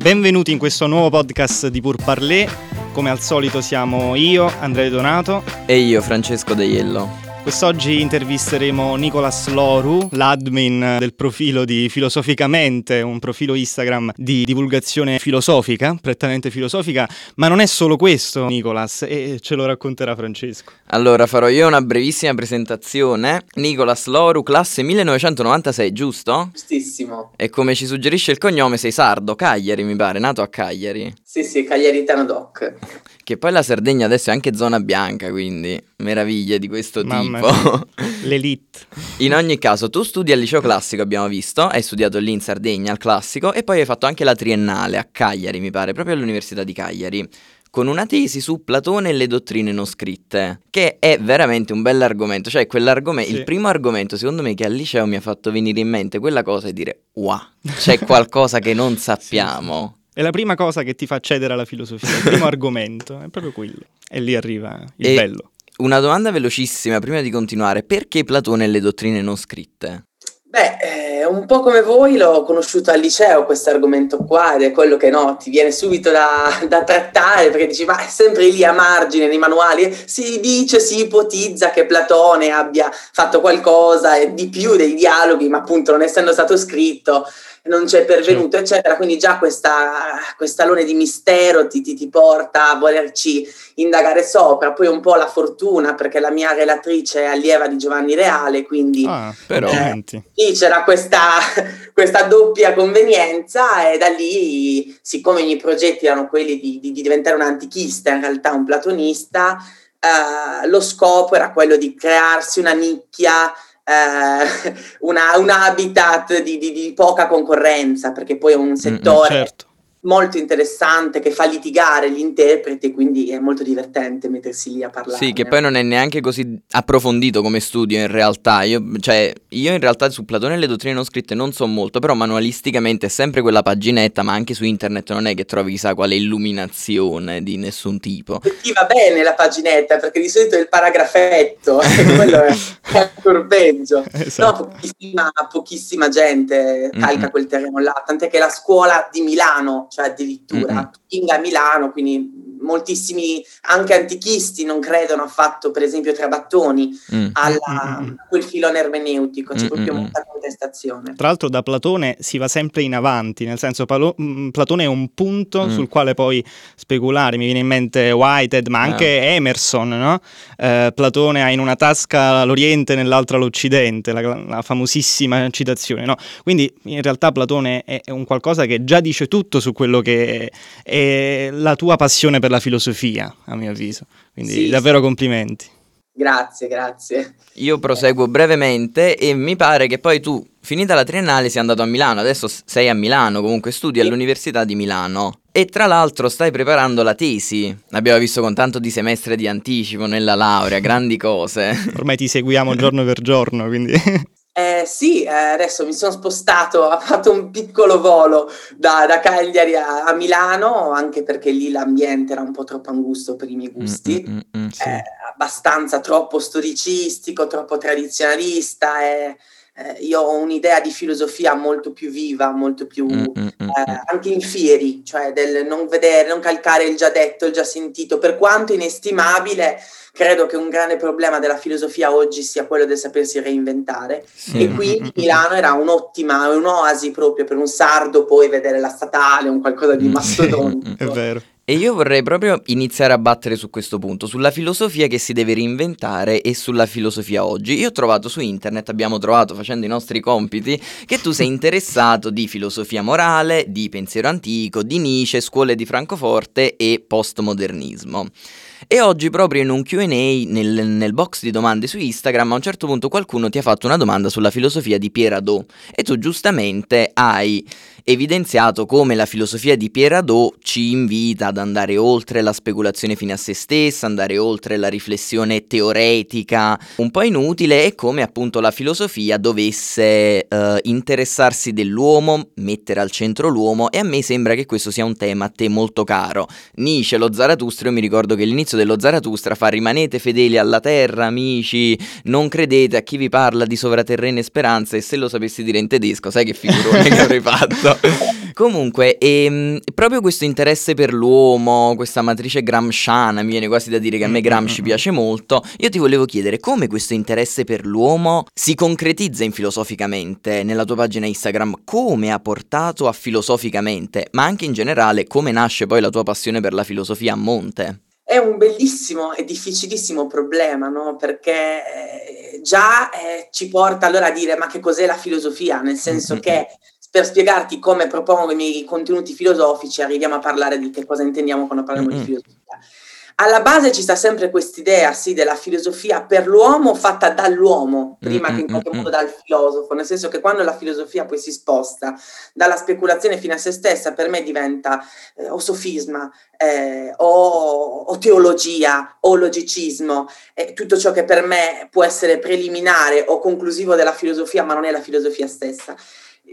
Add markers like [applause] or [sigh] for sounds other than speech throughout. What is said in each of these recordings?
Benvenuti in questo nuovo podcast di Pur Parler. Come al solito siamo io, Andrea Donato. E io, Francesco De Iello. Quest'oggi intervisteremo Nicolas Loru, l'admin del profilo di Filosoficamente, un profilo Instagram di divulgazione filosofica, prettamente filosofica, ma non è solo questo, Nicolas, e ce lo racconterà Francesco. Allora farò io una brevissima presentazione. Nicolas Loru, classe 1996, giusto? Giustissimo. E come ci suggerisce il cognome sei sardo, Cagliari mi pare, nato a Cagliari. Sì, sì, Cagliaritano Doc. Che poi la Sardegna adesso è anche zona bianca, quindi meraviglie di questo Mamma tipo. Mia, [laughs] L'elite. In ogni caso, tu studi al liceo classico, abbiamo visto, hai studiato lì in Sardegna al classico e poi hai fatto anche la triennale a Cagliari, mi pare, proprio all'Università di Cagliari, con una tesi su Platone e le dottrine non scritte, che è veramente un bell'argomento, cioè quell'argomento, Sì. il primo argomento secondo me che al liceo mi ha fatto venire in mente quella cosa e dire wow, c'è qualcosa che non [laughs] sappiamo. È la prima cosa che ti fa accedere alla filosofia, il primo [laughs] argomento, è proprio quello. E lì arriva il E- bello. Una domanda velocissima prima di continuare, perché Platone e le dottrine non scritte? Beh, eh, un po' come voi l'ho conosciuto al liceo questo argomento qua ed è quello che no, ti viene subito da, da trattare perché dici ma è sempre lì a margine nei manuali si dice, si ipotizza che Platone abbia fatto qualcosa e di più dei dialoghi ma appunto non essendo stato scritto non c'è pervenuto eccetera. Quindi già questa, quest'alone di mistero ti, ti, ti porta a volerci indagare sopra. Poi un po' la fortuna perché la mia relatrice è allieva di Giovanni Reale quindi Ah, però- complimenti. lì c'era questa, [laughs] questa doppia convenienza e da lì, siccome i miei progetti erano quelli di, di- di diventare un antichista, in realtà un platonista, eh, lo scopo era quello di crearsi una nicchia, eh, [laughs] una- un habitat di, di- di poca concorrenza, perché poi è un settore certo. Molto interessante che fa litigare gli interpreti, quindi è molto divertente mettersi lì a parlare. Sì, che poi non è neanche così approfondito come studio in realtà. Io, cioè, io in realtà su Platone e le dottrine non scritte non so molto, però manualisticamente è sempre quella paginetta, ma anche su internet non è che trovi chissà quale illuminazione di nessun tipo. Ti va bene la paginetta perché di solito è il paragrafetto, [laughs] quello è [laughs] ancora peggio. Esatto. No, pochissima, pochissima gente calca Mm-mm. quel terreno là, tant'è che la scuola di Milano, cioè addirittura, Mm-mm. Inga a Milano, quindi moltissimi anche antichisti non credono affatto, per esempio Trabattoni, Mm. alla- a quel filone ermeneutico, c'è proprio Mm-mm. molta contestazione. Tra l'altro da Platone si va sempre in avanti, nel senso Palo- Platone è un punto Mm. sul quale poi speculare, mi viene in mente Whitehead, ma anche Emerson, no? Eh, Platone ha in una tasca l'Oriente nell'altra l'Occidente, la, la famosissima citazione, no? Quindi in realtà Platone è, è un qualcosa che già dice tutto su quello che è, è la tua passione per la filosofia, a mio avviso. Quindi Sì, davvero complimenti. Grazie, grazie. Io proseguo brevemente e mi pare che poi tu, finita la triennale, sei andato a Milano. Adesso sei a Milano, comunque studi Sì. all'Università di Milano. E tra l'altro stai preparando la tesi. L'abbiamo visto con tanto di semestre di anticipo nella laurea, grandi cose. Ormai ti seguiamo giorno per giorno, quindi... [laughs] Eh, sì, eh, adesso mi sono spostato, ho fatto un piccolo volo da, da Cagliari a, a Milano, anche perché lì l'ambiente era un po' troppo angusto per i miei gusti, Mm, mm, mm, mm. Sì. eh, abbastanza troppo storicistico, troppo tradizionalista e eh, io ho un'idea di filosofia molto più viva, molto più... Mm, mm, mm, eh, anche in fieri, cioè del non vedere, non calcare il già detto, il già sentito, per quanto inestimabile, credo che un grande problema della filosofia oggi sia quello del sapersi reinventare Sì. e quindi [laughs] Milano era un'ottima, un'oasi proprio per un sardo poi vedere la statale, un qualcosa di Mm. mastodontico. [laughs] È vero. E io vorrei proprio iniziare a battere su questo punto, sulla filosofia che si deve reinventare e sulla filosofia oggi. Io ho trovato su internet, abbiamo trovato facendo i nostri compiti, che tu sei interessato di filosofia morale, di pensiero antico, di Nietzsche, scuole di Francoforte e postmodernismo. E oggi proprio in un Q&A nel, nel box di domande su Instagram a un certo punto qualcuno ti ha fatto una domanda sulla filosofia di Pierre Hadot e tu giustamente hai evidenziato come la filosofia di Pierre Hadot ci invita ad andare oltre la speculazione fine a se stessa, andare oltre la riflessione teoretica un po' inutile e come appunto la filosofia dovesse uh, interessarsi dell'uomo, mettere al centro l'uomo e a me sembra che questo sia un tema a te molto caro. Nietzsche, lo Zaratustra, io mi ricordo che l'inizio dello Zaratustra fa rimanete fedeli alla terra, amici, non credete a chi vi parla di sovraterrene speranze e se lo sapessi dire in tedesco, sai che figurone che avrei [laughs] fatto. Comunque, ehm, proprio questo interesse per l'uomo, questa matrice gramsciana, mi viene quasi da dire che a me Gramsci piace molto, io ti volevo chiedere come questo interesse per l'uomo si concretizza in filosoficamente nella tua pagina Instagram, come ha portato a filosoficamente, ma anche in generale come nasce poi la tua passione per la filosofia a monte. È un bellissimo e difficilissimo problema, no? Perché eh, già eh, ci porta allora a dire ma che cos'è la filosofia? Nel senso che per spiegarti come propongo i miei contenuti filosofici arriviamo a parlare di che cosa intendiamo quando parliamo di filosofia. Alla base ci sta sempre quest'idea, sì, della filosofia per l'uomo fatta dall'uomo, prima mm-hmm. che in qualche modo dal filosofo, nel senso che quando la filosofia poi si sposta dalla speculazione fino a se stessa, per me diventa eh, o sofisma, eh, o, o, teologia, o logicismo, eh, tutto ciò che per me può essere preliminare o conclusivo della filosofia, ma non è la filosofia stessa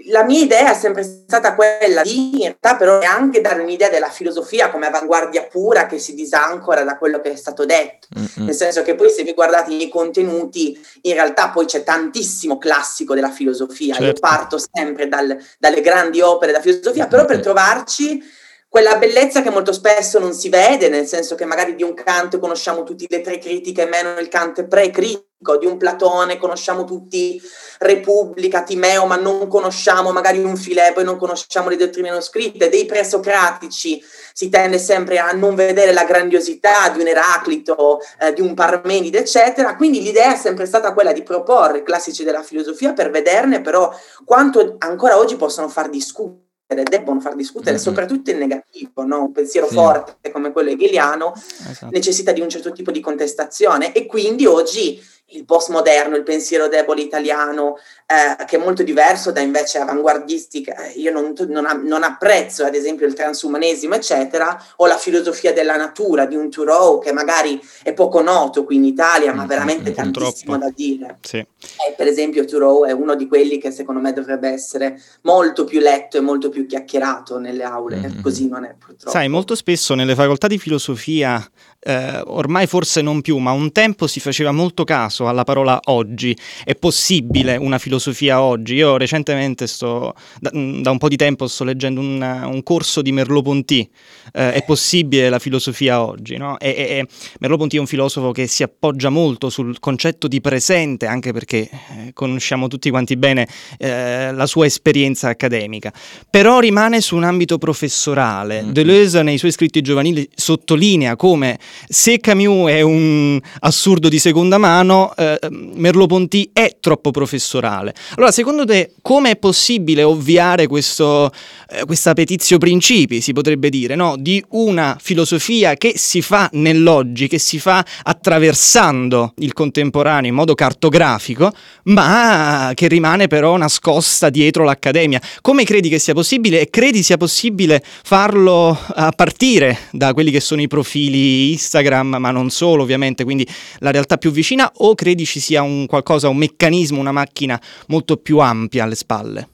la mia idea è sempre stata quella di in realtà però anche dare un'idea della filosofia come avanguardia pura che si disancora da quello che è stato detto, mm-hmm. nel senso che poi se vi guardate i contenuti in realtà poi c'è tantissimo classico della filosofia, certo. io parto sempre dal, dalle grandi opere della filosofia, però per trovarci quella bellezza che molto spesso non si vede, nel senso che magari di un Kant conosciamo tutte le tre critiche, meno il Kant pre-critico, di un Platone conosciamo tutti Repubblica, Timeo, ma non conosciamo magari un Filippo e non conosciamo le dottrine non scritte, dei presocratici si tende sempre a non vedere la grandiosità di un Eraclito, eh, di un Parmenide, eccetera, quindi l'idea è sempre stata quella di proporre i classici della filosofia per vederne però quanto ancora oggi possono far discutere debbono far discutere, mm-hmm. soprattutto in negativo, no? un pensiero sì. forte come quello hegeliano esatto. necessita di un certo tipo di contestazione e quindi oggi il postmoderno, il pensiero debole italiano, eh, che è molto diverso da invece avanguardistica. Io non, non, non, apprezzo, ad esempio, il transumanesimo, eccetera, o la filosofia della natura di un Thoreau, che magari è poco noto qui in Italia, ma mm, veramente mm, tantissimo da dire. Sì. E, per esempio, Thoreau è uno di quelli che secondo me dovrebbe essere molto più letto e molto più chiacchierato nelle aule, mm-hmm. così non è purtroppo. Sai, molto spesso nelle facoltà di filosofia eh, ormai forse non più, ma un tempo si faceva molto caso alla parola oggi. È possibile una filosofia oggi? Io recentemente sto, da, mm, da un po' di tempo sto leggendo un, un corso di Merleau-Ponty. Eh, è possibile la filosofia oggi? No? E, e, Merleau-Ponty è un filosofo che si appoggia molto sul concetto di presente, anche perché eh, conosciamo tutti quanti bene eh, la sua esperienza accademica. Però rimane su un ambito professorale. Mm-hmm. Deleuze nei suoi scritti giovanili sottolinea come se Camus è un assurdo di seconda mano, eh, Merleau-Ponty è troppo professorale. Allora, secondo te, come è possibile ovviare questo, eh, questa petizio principi, si potrebbe dire, no? di una filosofia che si fa nell'oggi, che si fa attraversando il contemporaneo in modo cartografico, ma che rimane però nascosta dietro l'accademia? Come credi che sia possibile e credi sia possibile farlo a partire da quelli che sono i profili Instagram, ma non solo ovviamente, quindi la realtà più vicina, o credi ci sia un qualcosa, un meccanismo, una macchina molto più ampia alle spalle?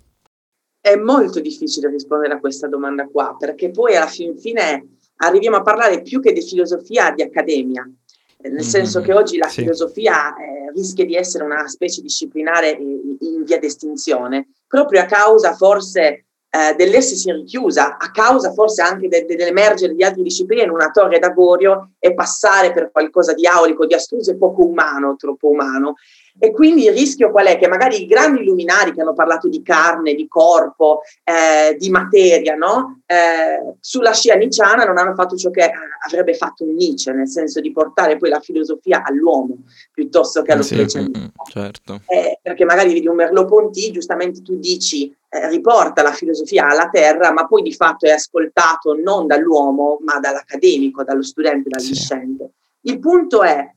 È molto difficile rispondere a questa domanda qua, perché poi alla fin fine arriviamo a parlare più che di filosofia di accademia, nel mm-hmm. senso che oggi la sì. filosofia eh, rischia di essere una specie disciplinare in, in via d'estinzione, proprio a causa forse eh, dell'essersi richiusa a causa forse anche de- dell'emergere di altre discipline in una torre d'avorio e passare per qualcosa di aulico, di astruso e poco umano, troppo umano. E quindi il rischio qual è? Che magari i grandi luminari che hanno parlato di carne, di corpo, eh, di materia, no? eh, sulla scia nicciana non hanno fatto ciò che avrebbe fatto un Nietzsche, nel senso di portare poi la filosofia all'uomo piuttosto che allo eh sì. Mm, mm, certo. eh, perché magari vedi un Merleau-Ponty, giustamente tu dici eh, riporta la filosofia alla terra, ma poi di fatto è ascoltato non dall'uomo, ma dall'accademico, dallo studente, dal sì. discente. Il punto è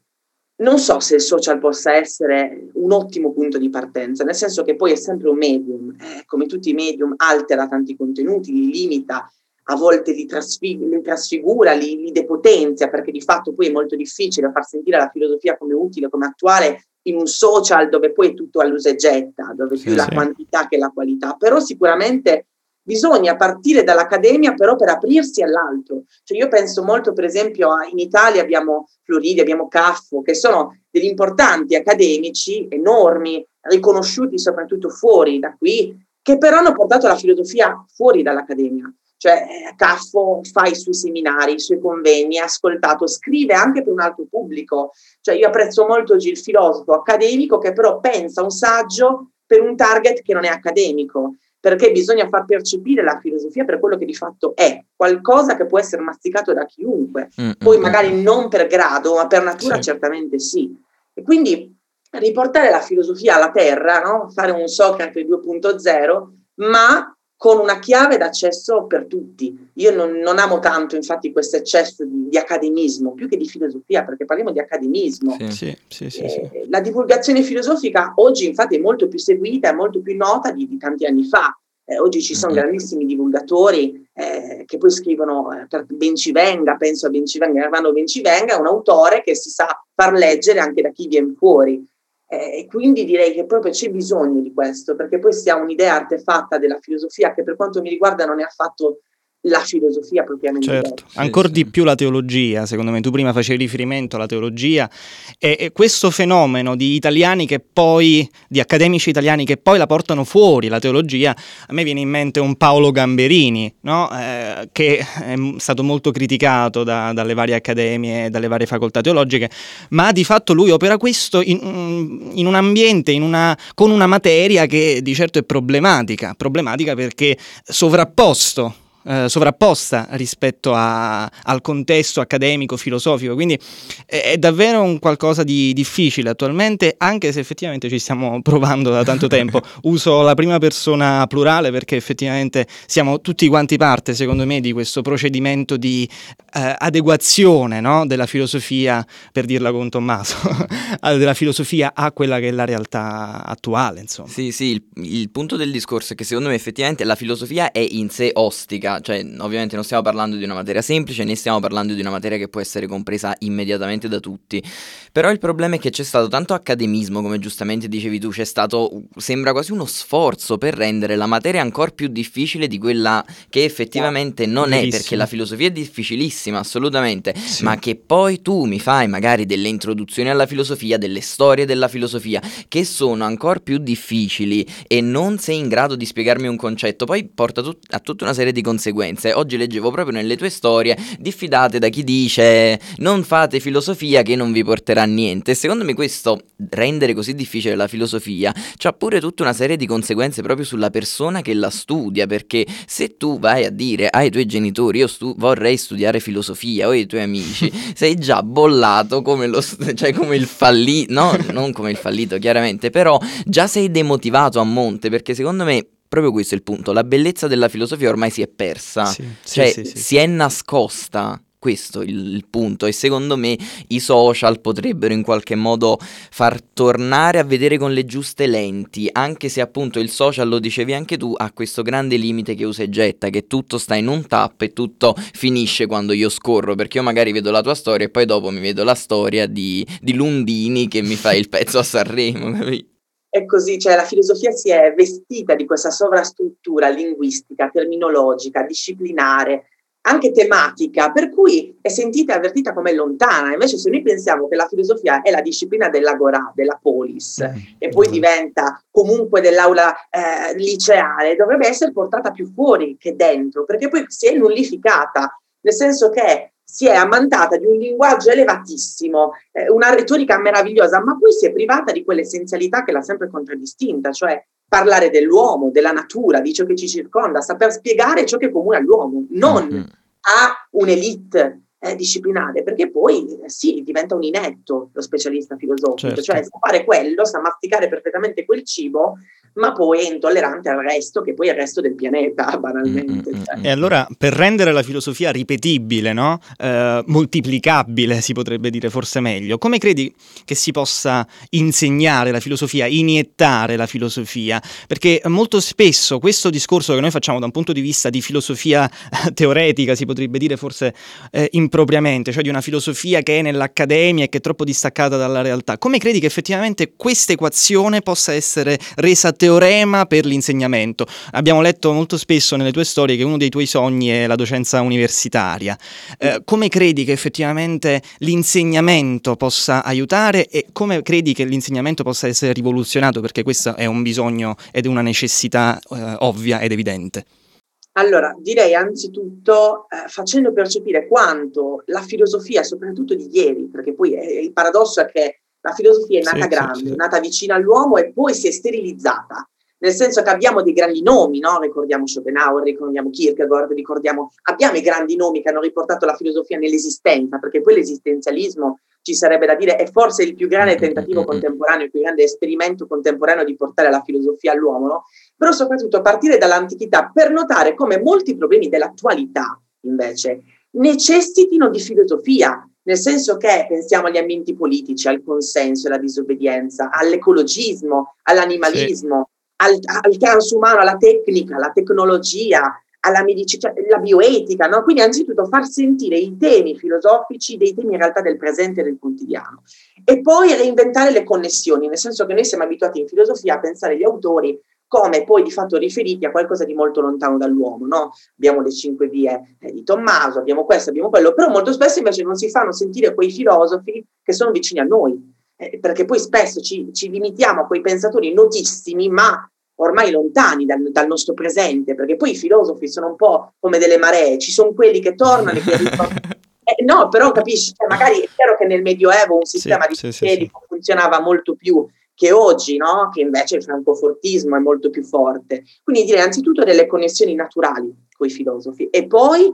non so se il social possa essere un ottimo punto di partenza, nel senso che poi è sempre un medium, eh, come tutti i medium altera tanti contenuti, li limita, a volte li, trasfig- li trasfigura, li, li, depotenzia, perché di fatto poi è molto difficile far sentire la filosofia come utile, come attuale in un social dove poi è tutto all'usa e getta, dove sì, più sì. la quantità che la qualità. Però sicuramente bisogna partire dall'accademia però per aprirsi all'altro. Cioè io penso molto per esempio a, in Italia abbiamo Floridi, abbiamo Caffo, che sono degli importanti accademici enormi, riconosciuti soprattutto fuori da qui, che però hanno portato la filosofia fuori dall'accademia. Cioè Caffo fa i suoi seminari, i suoi convegni, ha ascoltato, scrive anche per un altro pubblico. Cioè io apprezzo molto il filosofo accademico che però pensa un saggio per un target che non è accademico perché bisogna far percepire la filosofia per quello che di fatto è, qualcosa che può essere masticato da chiunque, mm-hmm. poi magari non per grado, ma per natura sì. certamente sì. E quindi riportare la filosofia alla terra, no? fare un Socrate 2.0, ma con una chiave d'accesso per tutti. Io non, non amo tanto infatti questo eccesso di, di, academismo, più che di filosofia, perché parliamo di academismo. Sì, sì, sì, eh, la divulgazione filosofica oggi infatti è molto più seguita, è molto più nota di, di tanti anni fa. Eh, oggi ci sono grandissimi divulgatori eh, che poi scrivono eh, per Bencivenga, penso a Bencivenga, Armando Bencivenga, un autore che si sa far leggere anche da chi viene fuori. Eh, e quindi direi che proprio c'è bisogno di questo, perché poi si ha un'idea artefatta della filosofia che per quanto mi riguarda non è affatto la filosofia propriamente certo. Ancora sì, di più la teologia, secondo me. Tu prima facevi riferimento alla teologia e, e, questo fenomeno di italiani che poi, di accademici italiani che poi la portano fuori, la teologia, a me viene in mente un Paolo Gamberini, no? eh, che è stato molto criticato da, dalle varie accademie, dalle varie facoltà teologiche, ma di fatto lui opera questo in, in un ambiente, in una, con una materia che di certo è problematica, problematica perché sovrapposto eh, sovrapposta rispetto a, al contesto accademico, filosofico, quindi è, è, davvero un qualcosa di difficile attualmente, anche se effettivamente ci stiamo [laughs] provando da tanto tempo. Uso la prima persona plurale perché effettivamente siamo tutti quanti parte, secondo me, di questo procedimento di eh, adeguazione no? della filosofia, per dirla con Tommaso, [laughs] della filosofia a quella che è la realtà attuale. Insomma. Sì, sì, il, il punto del discorso è che secondo me effettivamente la filosofia è in sé ostica cioè ovviamente non stiamo parlando di una materia semplice né stiamo parlando di una materia che può essere compresa immediatamente da tutti, però il problema è che c'è stato tanto accademismo, come giustamente dicevi tu, c'è stato, sembra quasi uno sforzo per rendere la materia ancora più difficile di quella che effettivamente non è, perché la filosofia è difficilissima, assolutamente, sì. ma che poi tu mi fai magari delle introduzioni alla filosofia, delle storie della filosofia, che sono ancora più difficili e non sei in grado di spiegarmi un concetto, poi porta tut- a tutta una serie di conseguenze conseguenze. Oggi leggevo proprio nelle tue storie, diffidate da chi dice non fate filosofia che non vi porterà a niente. secondo me questo rendere così difficile la filosofia ha pure tutta una serie di conseguenze proprio sulla persona che la studia, perché se tu vai a dire ai tuoi genitori io stu- vorrei studiare filosofia o ai tuoi amici, [laughs] sei già bollato come, lo, cioè come il fallito, no, non come il fallito chiaramente, però già sei demotivato a monte, perché secondo me proprio questo è il punto. La bellezza della filosofia ormai si è persa, sì, cioè sì, sì, si è nascosta. Questo è il, il punto e secondo me i social potrebbero in qualche modo far tornare a vedere con le giuste lenti, anche se appunto il social, lo dicevi anche tu, ha questo grande limite che usa e getta, che tutto sta in un tap e tutto finisce quando io scorro, perché io magari vedo la tua storia e poi dopo mi vedo la storia di, di Lundini che mi fa il pezzo a Sanremo, capito? È così, cioè la filosofia si è vestita di questa sovrastruttura linguistica, terminologica, disciplinare, anche tematica, per cui è sentita e avvertita come lontana. Invece se noi pensiamo che la filosofia è la disciplina dell'agorà, della polis, mm. e poi mm. diventa comunque dell'aula eh, liceale, dovrebbe essere portata più fuori che dentro, perché poi si è nullificata, nel senso che si è ammantata di un linguaggio elevatissimo, eh, una retorica meravigliosa, ma poi si è privata di quell'essenzialità che l'ha sempre contraddistinta, cioè parlare dell'uomo, della natura, di ciò che ci circonda, saper spiegare ciò che è comune all'uomo, non mm-hmm. a un'elite eh, disciplinare, perché poi eh, sì, diventa un inetto lo specialista filosofico, Certo. cioè sa fare quello, sa masticare perfettamente quel cibo, ma poi è intollerante al resto, che poi è il resto del pianeta, [laughs] banalmente. Mm, mm, cioè. mm. E allora, per rendere la filosofia ripetibile, no? Eh, moltiplicabile, si potrebbe dire forse meglio, come credi che si possa insegnare la filosofia, iniettare la filosofia? Perché molto spesso questo discorso che noi facciamo da un punto di vista di filosofia [laughs] teoretica, si potrebbe dire forse eh, impropriamente, cioè di una filosofia che è nell'accademia e che è troppo distaccata dalla realtà, come credi che effettivamente questa equazione possa essere resa teorema per l'insegnamento? Abbiamo letto molto spesso nelle tue storie che uno dei tuoi sogni è la docenza universitaria. Eh, come credi che effettivamente l'insegnamento possa aiutare e come credi che l'insegnamento possa essere rivoluzionato? Perché questo è un bisogno ed una necessità eh, ovvia ed evidente. Allora, direi anzitutto eh, facendo percepire quanto la filosofia, soprattutto di ieri, perché poi eh, il paradosso è che la filosofia è nata Sì, sì, grande, sì. è nata vicina all'uomo e poi si è sterilizzata. Nel senso che abbiamo dei grandi nomi, no? ricordiamo Schopenhauer, ricordiamo Kierkegaard, ricordiamo, abbiamo i grandi nomi che hanno riportato la filosofia nell'esistenza, perché poi l'esistenzialismo ci sarebbe da dire è forse il più grande tentativo contemporaneo, il più grande esperimento contemporaneo di portare la filosofia all'uomo, no? però soprattutto a partire dall'antichità per notare come molti problemi dell'attualità invece necessitino di filosofia, nel senso che pensiamo agli ambienti politici, al consenso, alla disobbedienza, all'ecologismo, all'animalismo, al, al transumano, alla tecnica, alla tecnologia, alla medicina, alla bioetica, no? quindi anzitutto far sentire i temi filosofici dei temi in realtà del presente e del quotidiano e poi reinventare le connessioni, nel senso che noi siamo abituati in filosofia a pensare agli autori come poi di fatto riferiti a qualcosa di molto lontano dall'uomo, no? Abbiamo le cinque vie eh, di Tommaso, abbiamo questo, abbiamo quello, però molto spesso invece non si fanno sentire quei filosofi che sono vicini a noi, eh, perché poi spesso ci, ci limitiamo a quei pensatori notissimi, ma ormai lontani dal, dal, nostro presente, perché poi i filosofi sono un po' come delle maree, ci sono quelli che tornano e che [laughs] eh, no, però capisci, cioè, magari è chiaro che nel Medioevo un sistema sì, di sì, sì, funzionava molto più che oggi, no? che invece il francofortismo è molto più forte. Quindi direi anzitutto delle connessioni naturali con i filosofi e poi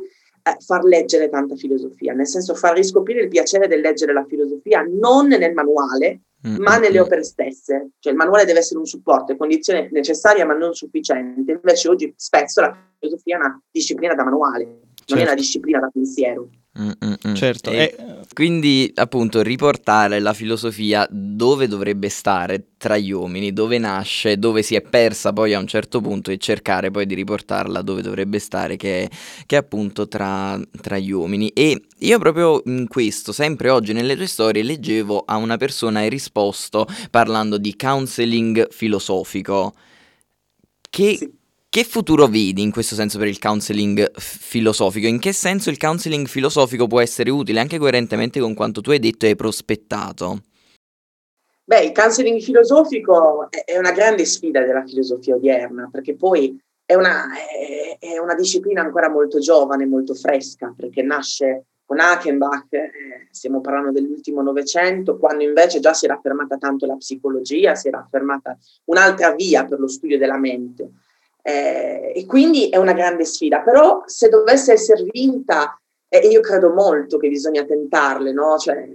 far leggere tanta filosofia, nel senso far riscoprire il piacere del leggere la filosofia non nel manuale, mm-hmm. ma nelle opere stesse. Cioè il manuale deve essere un supporto, è condizione necessaria ma non sufficiente. Invece oggi spesso la filosofia è una disciplina da manuale, non certo. è una disciplina da pensiero. Mm-mm. Certo. E quindi appunto riportare la filosofia dove dovrebbe stare tra gli uomini, dove nasce, dove si è persa poi a un certo punto e cercare poi di riportarla dove dovrebbe stare, che è, che è appunto tra, tra gli uomini. E io proprio in questo, sempre oggi nelle tue storie, leggevo a una persona hai risposto parlando di counseling filosofico. Che... Sì. Che futuro vedi in questo senso per il counseling filosofico? In che senso il counseling filosofico può essere utile anche coerentemente con quanto tu hai detto e hai prospettato? Beh, il counseling filosofico è una grande sfida della filosofia odierna, perché poi è una, è, è una disciplina ancora molto giovane, molto fresca, perché nasce con Hackenbach, eh, stiamo parlando dell'ultimo Novecento, quando invece già si era affermata tanto la psicologia, si era affermata un'altra via per lo studio della mente. Eh, e quindi è una grande sfida, però se dovesse essere vinta, eh, io credo molto che bisogna tentarle, no? Cioè,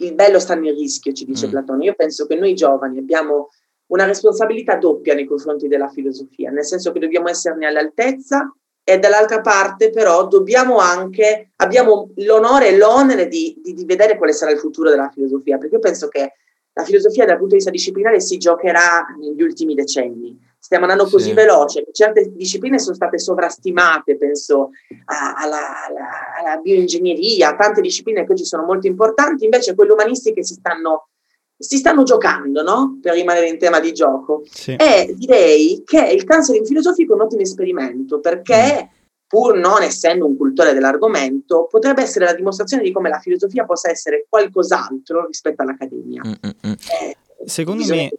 il bello sta nel rischio, ci dice mm. Platone. Io penso che noi giovani abbiamo una responsabilità doppia nei confronti della filosofia, nel senso che dobbiamo esserne all'altezza e dall'altra parte però dobbiamo anche, abbiamo l'onore e l'onere di, di, di vedere quale sarà il futuro della filosofia, perché io penso che la filosofia dal punto di vista disciplinare si giocherà negli ultimi decenni. Stiamo andando così sì. veloce certe discipline sono state sovrastimate, penso alla, alla, alla, bioingegneria, tante discipline che oggi sono molto importanti, invece quelle umanistiche si stanno, si stanno giocando, no? Per rimanere in tema di gioco. Sì. E direi che il counseling filosofico è un ottimo esperimento perché... Mm pur non essendo un cultore dell'argomento, potrebbe essere la dimostrazione di come la filosofia possa essere qualcos'altro rispetto all'accademia. Mm-hmm. Eh, Secondo me...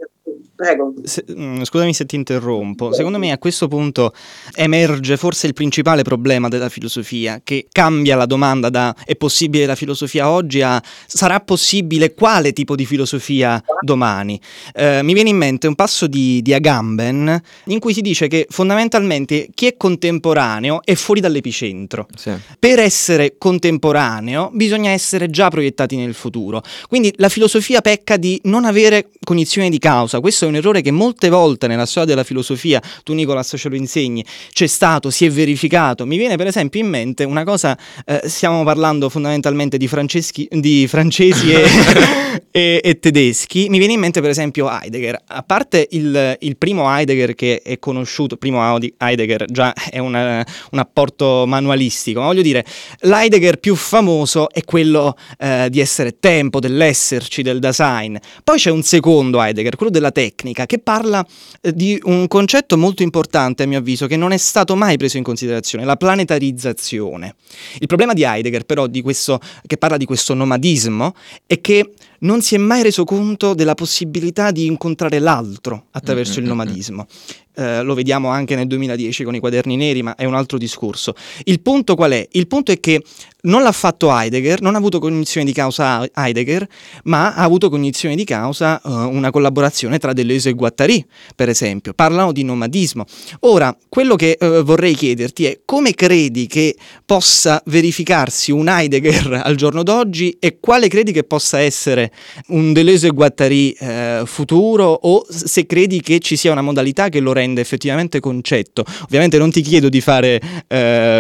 Prego. Se, mm, scusami se ti interrompo. Secondo me a questo punto emerge forse il principale problema della filosofia, che cambia la domanda da è possibile la filosofia oggi a sarà possibile quale tipo di filosofia domani. Eh, mi viene in mente un passo di, di Agamben in cui si dice che fondamentalmente chi è contemporaneo è fuori dall'epicentro. Sì. Per essere contemporaneo bisogna essere già proiettati nel futuro. Quindi la filosofia pecca di non avere cognizione di causa. Questo è un errore che molte volte nella storia della filosofia, tu Nicolas ce lo insegni, c'è stato, si è verificato. Mi viene per esempio in mente una cosa, eh, stiamo parlando fondamentalmente di, di francesi e, [laughs] e, e, tedeschi, mi viene in mente per esempio Heidegger. A parte il, il primo Heidegger che è conosciuto, primo Heidegger già è una, un apporto manualistico, ma voglio dire, l'Heidegger più famoso è quello eh, di essere tempo, dell'esserci, del design. Poi c'è un secondo Heidegger, quello della tecnica tecnica che parla eh, di un concetto molto importante a mio avviso che non è stato mai preso in considerazione, la planetarizzazione. Il problema di Heidegger però di questo, che parla di questo nomadismo è che non si è mai reso conto della possibilità di incontrare l'altro attraverso mm-hmm. il nomadismo. Eh, lo vediamo anche nel 2010 con i quaderni neri, ma è un altro discorso. Il punto qual è? Il punto è che non l'ha fatto Heidegger, non ha avuto cognizione di causa Heidegger, ma ha avuto cognizione di causa uh, una collaborazione tra Deleuze e Guattari, per esempio. Parlano di nomadismo. Ora, quello che uh, vorrei chiederti è come credi che possa verificarsi un Heidegger al giorno d'oggi e quale credi che possa essere un Deleuze e Guattari uh, futuro o se credi che ci sia una modalità che lo rende effettivamente concetto. Ovviamente non ti chiedo di fare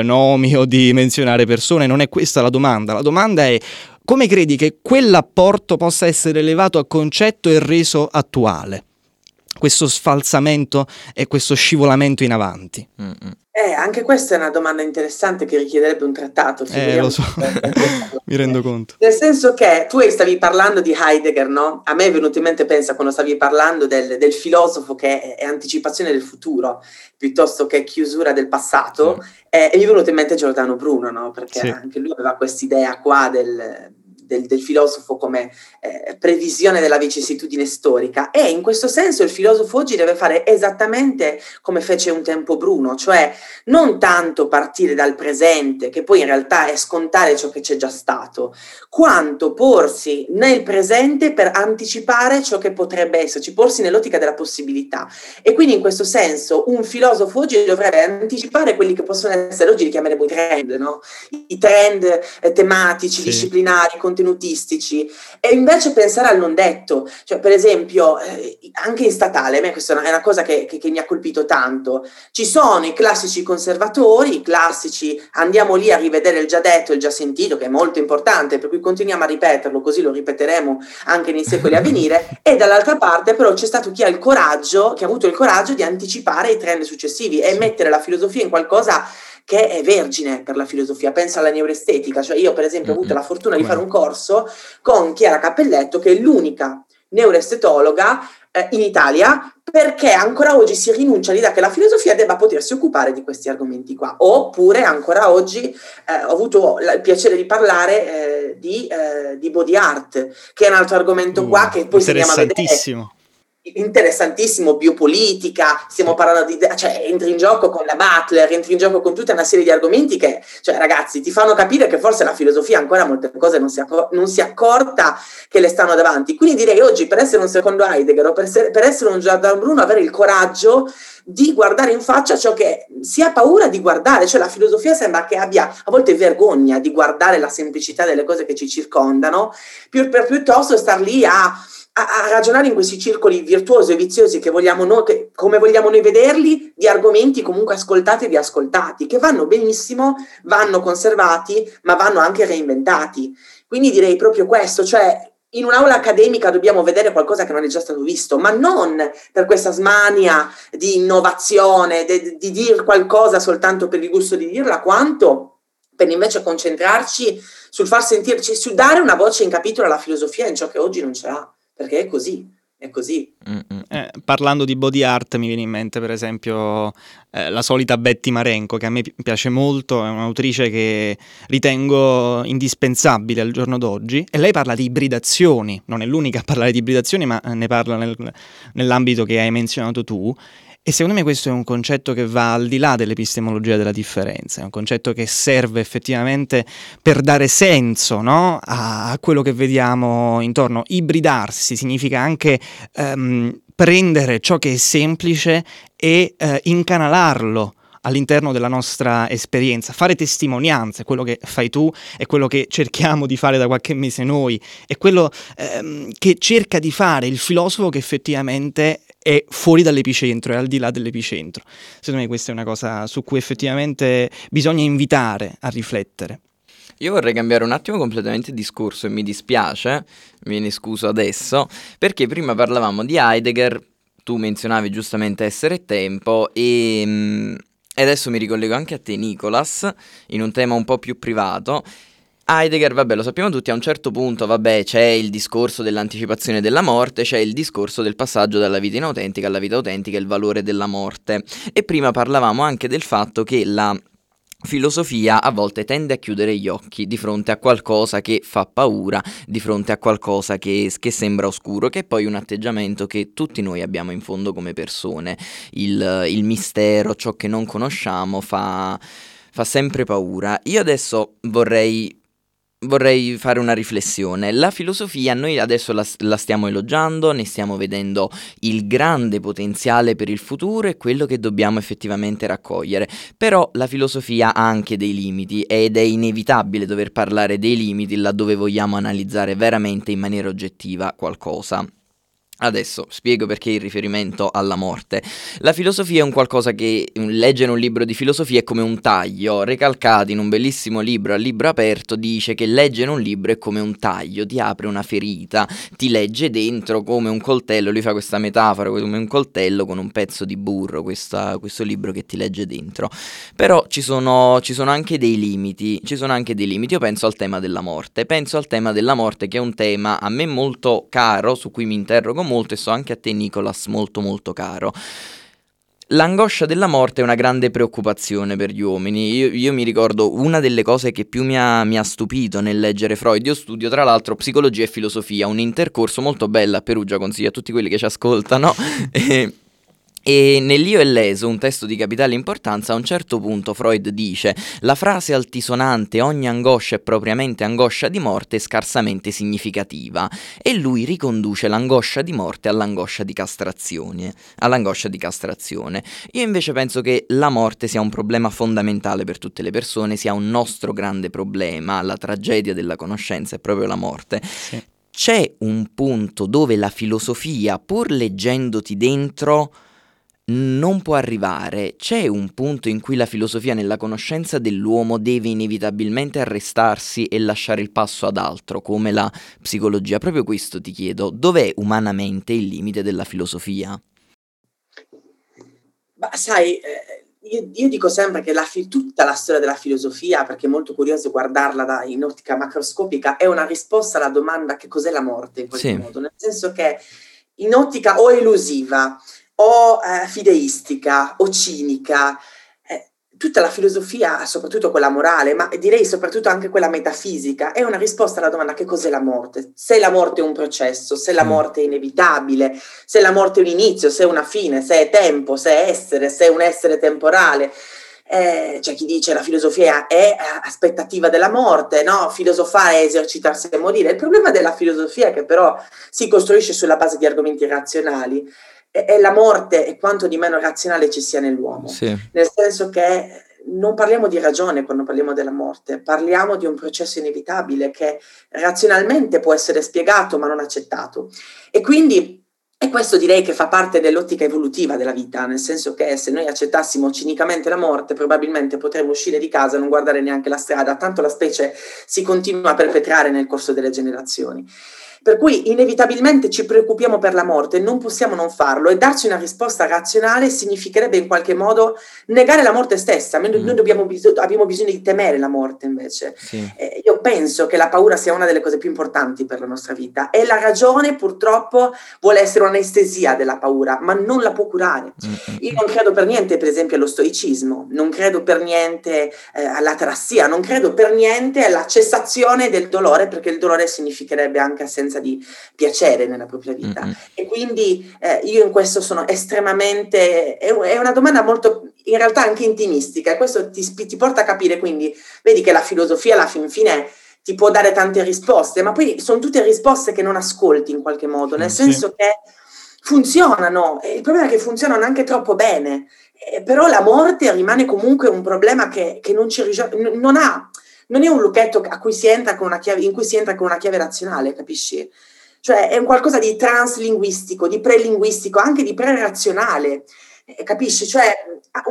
nomi o di menzionare persone, non è questa la domanda. La domanda è come credi che quell'apporto possa essere elevato a concetto e reso attuale? Questo sfalsamento e questo scivolamento in avanti. Mm-hmm. Eh, anche questa è una domanda interessante che richiederebbe un trattato. Eh, lo so, [laughs] mi rendo conto. Nel senso che tu stavi parlando di Heidegger, no? A me è venuto in mente, pensa, quando stavi parlando del, del filosofo che è, anticipazione del futuro, piuttosto che chiusura del passato, sì. eh, e mi è venuto in mente Giordano Bruno, no? Perché sì. anche lui aveva quest'idea qua del del, del filosofo come eh, previsione della vicissitudine storica e in questo senso il filosofo oggi deve fare esattamente come fece un tempo Bruno, cioè non tanto partire dal presente, che poi in realtà è scontare ciò che c'è già stato, quanto porsi nel presente per anticipare ciò che potrebbe esserci, porsi nell'ottica della possibilità. E quindi in questo senso un filosofo oggi dovrebbe anticipare quelli che possono essere, oggi li chiameremo i trend, no? i trend eh, tematici, sì. disciplinari, contenutistici e invece pensare al non detto, cioè per esempio eh, anche in statale, a me questa è una cosa che, che, che, mi ha colpito tanto, ci sono i classici conservatori, i classici andiamo lì a rivedere il già detto, il già sentito, che è molto importante, per cui continuiamo a ripeterlo, così lo ripeteremo anche nei secoli a venire, [laughs] e dall'altra parte però c'è stato chi ha il coraggio, che ha avuto il coraggio di anticipare i trend successivi e mettere la filosofia in qualcosa che è vergine per la filosofia, pensa alla neuroestetica, cioè io per esempio ho avuto la fortuna di fare un corso con Chiara Cappelletto che è l'unica neuroestetologa eh, in Italia perché ancora oggi si rinuncia all'idea che la filosofia debba potersi occupare di questi argomenti qua. Oppure ancora oggi eh, ho avuto il piacere di parlare eh, di, eh, di, body art, che è un altro argomento uh, qua che poi si chiama vedere interessantissimo, biopolitica, stiamo parlando di, cioè entri in gioco con la Butler, entri in gioco con tutta una serie di argomenti che, cioè ragazzi, ti fanno capire che forse la filosofia ancora molte cose non si, accor- non si accorta che le stanno davanti. Quindi direi oggi per essere un secondo Heidegger o per, essere, per essere un Giordano Bruno avere il coraggio di guardare in faccia ciò che si ha paura di guardare, cioè la filosofia sembra che abbia a volte vergogna di guardare la semplicità delle cose che ci circondano, più, per piuttosto star lì a a, a, ragionare in questi circoli virtuosi e viziosi che vogliamo noi, che, come vogliamo noi vederli, di argomenti comunque ascoltati e riascoltati, che vanno benissimo, vanno conservati, ma vanno anche reinventati. Quindi direi proprio questo, cioè in un'aula accademica dobbiamo vedere qualcosa che non è già stato visto, ma non per questa smania di innovazione, di, di dire qualcosa soltanto per il gusto di dirla, quanto per invece concentrarci sul far sentirci, su dare una voce in capitolo alla filosofia in ciò che oggi non ce l'ha perché è così. è così. Eh, parlando di body art mi viene in mente per esempio eh, la solita Betty Marenco che a me piace molto, è un'autrice che ritengo indispensabile al giorno d'oggi e lei parla di ibridazioni, non è l'unica a parlare di ibridazioni ma ne parla nel, nell'ambito che hai menzionato tu e secondo me questo è un concetto che va al di là dell'epistemologia della differenza, è un concetto che serve effettivamente per dare senso no? a, quello che vediamo intorno. Ibridarsi significa anche um, prendere ciò che è semplice e uh, incanalarlo all'interno della nostra esperienza, fare testimonianze, quello che fai tu è quello che cerchiamo di fare da qualche mese noi, è quello ehm, che cerca di fare il filosofo che effettivamente è fuori dall'epicentro, è al di là dell'epicentro. Secondo me questa è una cosa su cui effettivamente bisogna invitare a riflettere. Io vorrei cambiare un attimo completamente il discorso e mi dispiace, me ne scuso adesso, perché prima parlavamo di Heidegger, tu menzionavi giustamente essere tempo e, mm, e adesso mi ricollego anche a te Nicolas, in un tema un po' più privato Heidegger, vabbè, lo sappiamo tutti, a un certo punto, vabbè, c'è il discorso dell'anticipazione della morte, c'è il discorso del passaggio dalla vita inautentica alla vita autentica il valore della morte. E prima parlavamo anche del fatto che la filosofia a volte tende a chiudere gli occhi di fronte a qualcosa che fa paura, di fronte a qualcosa che, che, sembra oscuro, che è poi un atteggiamento che tutti noi abbiamo in fondo come persone. Il, il mistero, ciò che non conosciamo, fa, fa sempre paura. Io adesso vorrei vorrei fare una riflessione. La filosofia noi adesso la, la, stiamo elogiando, ne stiamo vedendo il grande potenziale per il futuro e quello che dobbiamo effettivamente raccogliere. Però la filosofia ha anche dei limiti ed è inevitabile dover parlare dei limiti laddove vogliamo analizzare veramente in maniera oggettiva qualcosa. Adesso spiego perché il riferimento alla morte. La filosofia è un qualcosa che leggere un libro di filosofia è come un taglio. Recalcati in un bellissimo libro a libro aperto dice che leggere un libro è come un taglio, ti apre una ferita, ti legge dentro come un coltello. Lui fa questa metafora come un coltello con un pezzo di burro, questa, questo libro che ti legge dentro. Però ci sono, ci sono anche dei limiti. Ci sono anche dei limiti. Io penso al tema della morte. Penso al tema della morte che è un tema a me molto caro, su cui mi interrogo molto e so anche a te Nicolas molto molto caro. L'angoscia della morte è una grande preoccupazione per gli uomini. Io, io mi ricordo una delle cose che più mi ha, mi ha, stupito nel leggere Freud. Io studio tra l'altro psicologia e filosofia, un intercorso molto bello a Perugia, consiglio a tutti quelli che ci ascoltano. [laughs] e nell'Io e l'Eso, un testo di capitale importanza, a un certo punto Freud dice la frase altisonante ogni angoscia è propriamente angoscia di morte è scarsamente significativa e lui riconduce l'angoscia di morte all'angoscia di castrazione, all'angoscia di castrazione. Io invece penso che la morte sia un problema fondamentale per tutte le persone, sia un nostro grande problema, la tragedia della conoscenza è proprio la morte. Sì. C'è un punto dove la filosofia, pur leggendoti dentro, non può arrivare. C'è un punto in cui la filosofia nella conoscenza dell'uomo deve inevitabilmente arrestarsi e lasciare il passo ad altro, come la psicologia. Proprio questo ti chiedo, dov'è umanamente il limite della filosofia? Ma sai, eh, io, io, dico sempre che la tutta la storia della filosofia, perché è molto curioso guardarla da, in ottica macroscopica, è una risposta alla domanda che cos'è la morte in qualche sì. modo, nel senso che in ottica o elusiva, o eh, fideistica o cinica. Eh, tutta la filosofia, soprattutto quella morale, ma direi soprattutto anche quella metafisica, è una risposta alla domanda che cos'è la morte. Se la morte è un processo, se la morte è inevitabile, se la morte è un inizio, se è una fine, se è tempo, se è essere, se è un essere temporale. Eh, c'è chi dice la filosofia è aspettativa della morte, no? filosofare è esercitarsi a morire. Il problema della filosofia è che però si costruisce sulla base di argomenti razionali è la morte e quanto di meno razionale ci sia nell'uomo. Sì. Nel senso che non parliamo di ragione quando parliamo della morte, parliamo di un processo inevitabile che razionalmente può essere spiegato ma non accettato. E quindi e questo direi che fa parte dell'ottica evolutiva della vita, nel senso che se noi accettassimo cinicamente la morte, probabilmente potremmo uscire di casa e non guardare neanche la strada, tanto la specie si continua a perpetrare nel corso delle generazioni. Per cui inevitabilmente ci preoccupiamo per la morte, non possiamo non farlo e darci una risposta razionale significherebbe in qualche modo negare la morte stessa. Noi, mm. noi dobbiamo, abbiamo bisogno di temere la morte invece. Sì. Eh, io penso che la paura sia una delle cose più importanti per la nostra vita e la ragione purtroppo vuole essere un'anestesia della paura, ma non la può curare. Mm. Io non credo per niente per esempio allo stoicismo, non credo per niente eh, all'atrassia, non credo per niente alla cessazione del dolore perché il dolore significherebbe anche assenza assenza di piacere nella propria vita. Mm-hmm. E quindi eh, io in questo sono estremamente, è, è, una domanda molto, in realtà anche intimistica, e questo ti, ti porta a capire, quindi vedi che la filosofia alla fin fine ti può dare tante risposte, ma poi sono tutte risposte che non ascolti in qualche modo, nel sì. senso che funzionano, il problema è che funzionano anche troppo bene, eh, però la morte rimane comunque un problema che, che non, ci, non ha non è un lucchetto cui chiave, in cui si entra con una chiave razionale, capisci? Cioè è un qualcosa di translinguistico, di prelinguistico, anche di pre-razionale, capisci? Cioè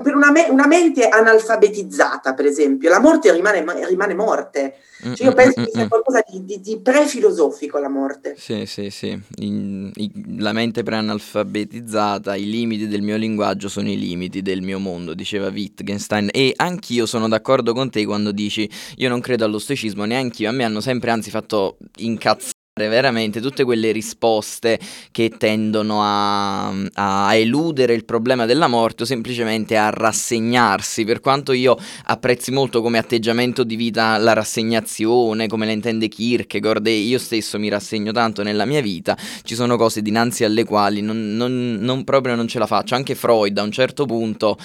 per una, me- una, mente analfabetizzata, per esempio, la morte rimane, rimane morte. Cioè, io penso che sia qualcosa di, di, di pre-filosofico la morte. Sì, sì, sì. In, in, la mente pre-analfabetizzata, i limiti del mio linguaggio sono i limiti del mio mondo, diceva Wittgenstein. E anch'io sono d'accordo con te quando dici io non credo allo stoicismo, neanche io. A me hanno sempre anzi fatto incazzare veramente tutte quelle risposte che tendono a, a, eludere il problema della morte o semplicemente a rassegnarsi, per quanto io apprezzi molto come atteggiamento di vita la rassegnazione, come la intende Kierkegaard e io stesso mi rassegno tanto nella mia vita, ci sono cose dinanzi alle quali non, non, non proprio non ce la faccio, anche Freud a un certo punto